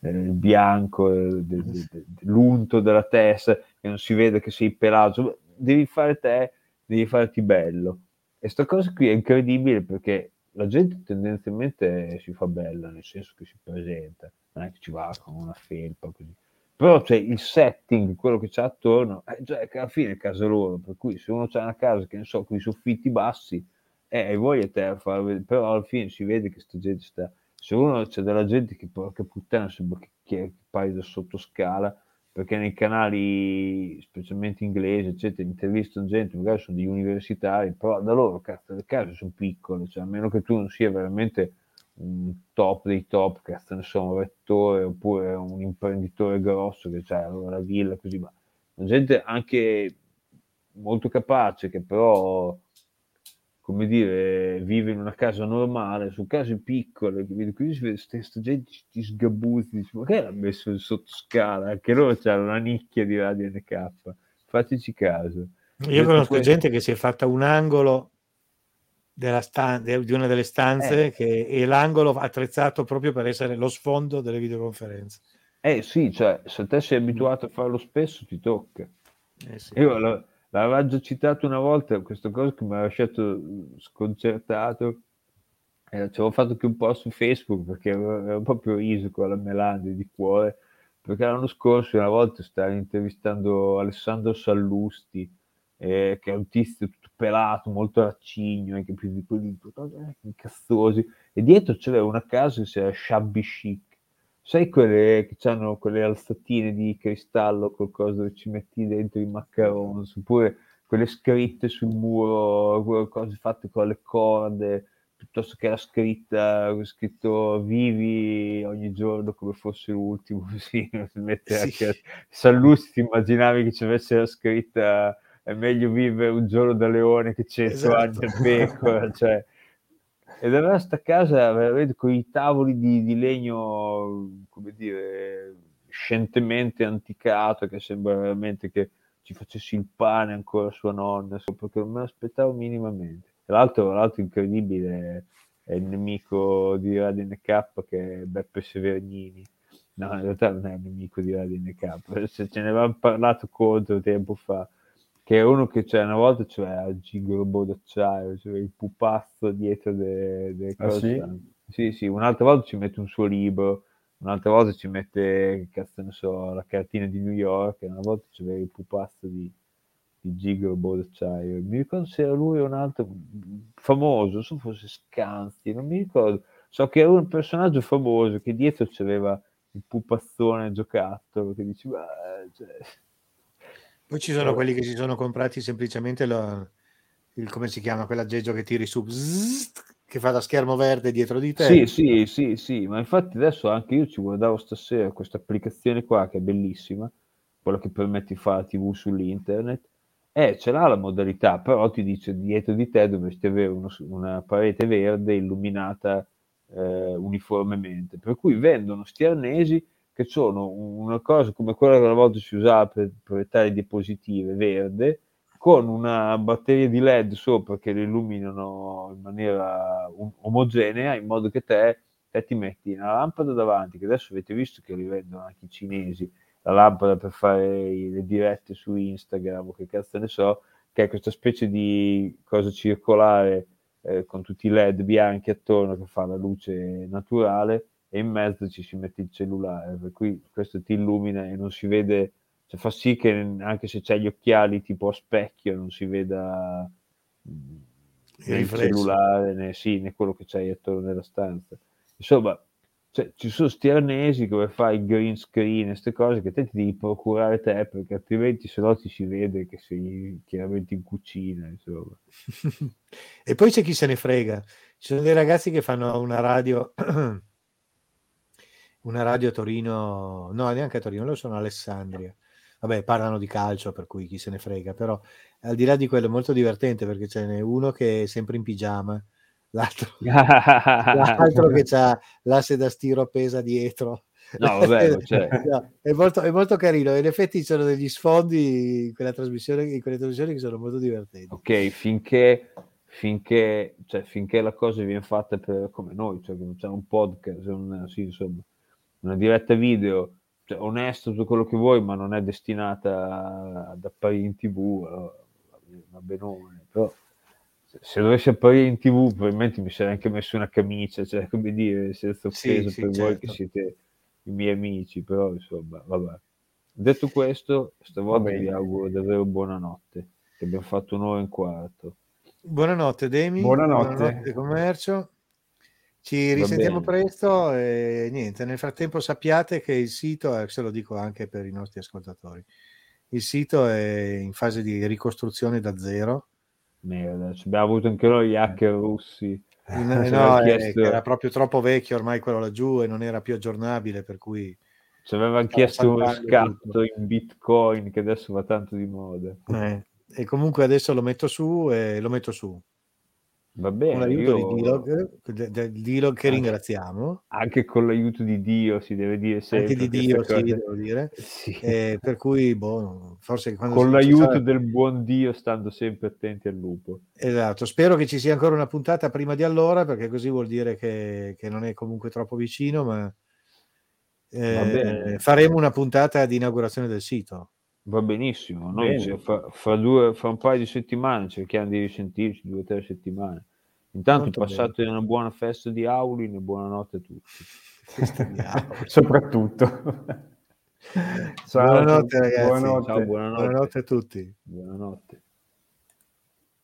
eh, il bianco, eh, de- de- de- l'unto della testa, che non si vede che sei pelato, devi fare te, devi farti bello. E sta cosa qui è incredibile perché la gente tendenzialmente si fa bella, nel senso che si presenta, non è che ci va con una felpa così però c'è il setting, quello che c'è attorno, eh, cioè, alla fine è casa loro, per cui se uno c'ha una casa che ne so, con i soffitti bassi, eh, voi a te a far vedere, però alla fine si vede che sta gente sta, se uno c'è della gente che porca puttana sembra che, che pari da sottoscala, perché nei canali, specialmente inglesi, eccetera, intervistano gente, magari sono degli universitari, però da loro, cazzo, le case sono piccole, cioè a meno che tu non sia veramente un top dei top, che ne so, un rettore oppure un imprenditore grosso che ha la villa, così, ma gente anche molto capace che però, come dire, vive in una casa normale, su case piccole, qui si vede questa gente ti sgabuzzi, dici, ma che l'ha messo in sottoscala? Anche loro c'hanno una nicchia di Radio NK, fateci caso. Io conosco questo... gente che si è fatta un angolo stan- di una delle stanze eh. che è l'angolo attrezzato proprio per essere lo sfondo delle videoconferenze. Eh sì, cioè se te sei abituato a farlo spesso ti tocca. Eh sì. Io l- l'avevo già citato una volta, questa cosa che mi ha lasciato sconcertato. Eh, ci avevo fatto anche un po' su Facebook perché avevo proprio riso con la Melandi di cuore. Perché l'anno scorso una volta stavo intervistando Alessandro Sallusti, eh, che è un tizio tutto pelato, molto raccigno, anche più di quelli eh, cazzosi, e dietro c'era una casa che si chiama Shabby Chic. Sai quelle che hanno quelle alzatine di cristallo, qualcosa dove ci metti dentro i macarons, oppure quelle scritte sul muro, cose fatte con le corde, piuttosto che la scritta, scritto vivi ogni giorno come fosse l'ultimo, sì. anche Sallusti ti immaginavi che ci avesse la scritta è meglio vivere un giorno da leone che cento esatto. anni da pecora, cioè. Ed aveva sta casa veramente con i tavoli di, di, legno, come dire, scientemente anticato, che sembra veramente che ci facessi il pane ancora sua nonna, perché non me l'aspettavo minimamente. L'altro, l'altro incredibile è il nemico di Radio NK che è Beppe Severnini. No, in realtà non è un nemico di Radio NK, se ce ne avevamo parlato contro tempo fa che è uno che c'è una volta c'era il gigolo d'acciaio, cioè il pupazzo dietro delle de ah, cose. Sì? sì, sì, un'altra volta ci mette un suo libro, un'altra volta ci mette, cazzo ne so, la cartina di New York, e una volta c'era il pupazzo di, di gigolo d'acciaio. Mi ricordo se era lui o un altro famoso, non so fosse Scanzi, non mi ricordo. So che era un personaggio famoso che dietro c'aveva il pupazzone giocattolo che diceva... Cioè, poi ci sono quelli che si sono comprati semplicemente lo, il, come si chiama, quell'aggeggio che tiri su, zzz, che fa da schermo verde dietro di te. Sì, sì, sì, sì, ma infatti adesso anche io ci guardavo stasera questa applicazione qua che è bellissima, quella che permette di fare la TV sull'internet, e ce l'ha la modalità, però ti dice dietro di te dovresti avere uno, una parete verde illuminata eh, uniformemente, per cui vendono sti arnesi che sono una cosa come quella che una volta si usava per proiettare diapositive verde, con una batteria di LED sopra che le illuminano in maniera omogenea, in modo che te, te ti metti una lampada davanti, che adesso avete visto che li vendono anche i cinesi, la lampada per fare le dirette su Instagram o che cazzo ne so, che è questa specie di cosa circolare eh, con tutti i LED bianchi attorno che fa la luce naturale e in mezzo ci si mette il cellulare, per cui questo ti illumina e non si vede, cioè fa sì che anche se c'hai gli occhiali tipo a specchio non si veda né il cellulare né, sì, né quello che c'hai attorno nella stanza. Insomma, cioè, ci sono sti arnesi dove fai il green screen e queste cose che te ti devi procurare te perché altrimenti se no ti si vede che sei chiaramente in cucina insomma. e poi c'è chi se ne frega ci sono dei ragazzi che fanno una radio una radio a Torino, no, neanche a Torino, loro sono Alessandria. Vabbè, parlano di calcio, per cui chi se ne frega, però al di là di quello è molto divertente perché ce n'è uno che è sempre in pigiama, l'altro, l'altro che ha l'asse da stiro appesa dietro No, vabbè, cioè- No, è, molto, è molto carino. In effetti ci sono degli sfondi in quella trasmissione, in quelle trasmissioni che sono molto divertenti. ok, finché, finché, cioè, finché la cosa viene fatta per, come noi, cioè che non c'è un podcast, un, sì, insomma, una diretta video, cioè, onesto tutto quello che vuoi, ma non è destinata ad apparire in tv, allora, va benone, però se, se dovessi apparire in tv probabilmente mi sarei anche messo una camicia, cioè come dire, senza Sì, offesa sì, per voi certo. che siete i miei amici, però insomma, vabbè. Detto questo, stavolta vi auguro davvero buonanotte, che abbiamo fatto un'ora e un quarto. Buonanotte, Demi. Buonanotte. commercio. Ci risentiamo presto e niente. Nel frattempo sappiate che il sito, eh, se lo dico anche per i nostri ascoltatori, il sito è in fase di ricostruzione da zero. Merda, abbiamo avuto anche noi gli hacker russi. Ci no, avevano eh, chiesto- era proprio troppo vecchio ormai quello laggiù e non era più aggiornabile, per cui Ci avevano chiesto uno scatto tutto. in bitcoin che adesso va tanto di moda. eh, e comunque adesso lo metto su e lo metto su Va con bene, l'aiuto io- di Dilog, de- che ringraziamo, anche con l'aiuto di Dio si deve dire sempre anche di Dio, sì, devo dire. Sì. Eh, per cui boh, forse quando con l'aiuto sarà- del buon Dio stando sempre attenti al lupo. Esatto, spero che ci sia ancora una puntata prima di allora, perché così vuol dire che, che non è comunque troppo vicino, ma eh, faremo una puntata di inaugurazione del sito. Va benissimo, noi fra, fra due, fra un paio di settimane cerchiamo di risentirci, due o tre settimane. Intanto Molto passate una buona festa di Aulin e buonanotte a tutti. Soprattutto. Ciao, Buonanotte, ragazzi. Buonanotte. Ciao, buonanotte. Buonanotte a tutti. Buonanotte.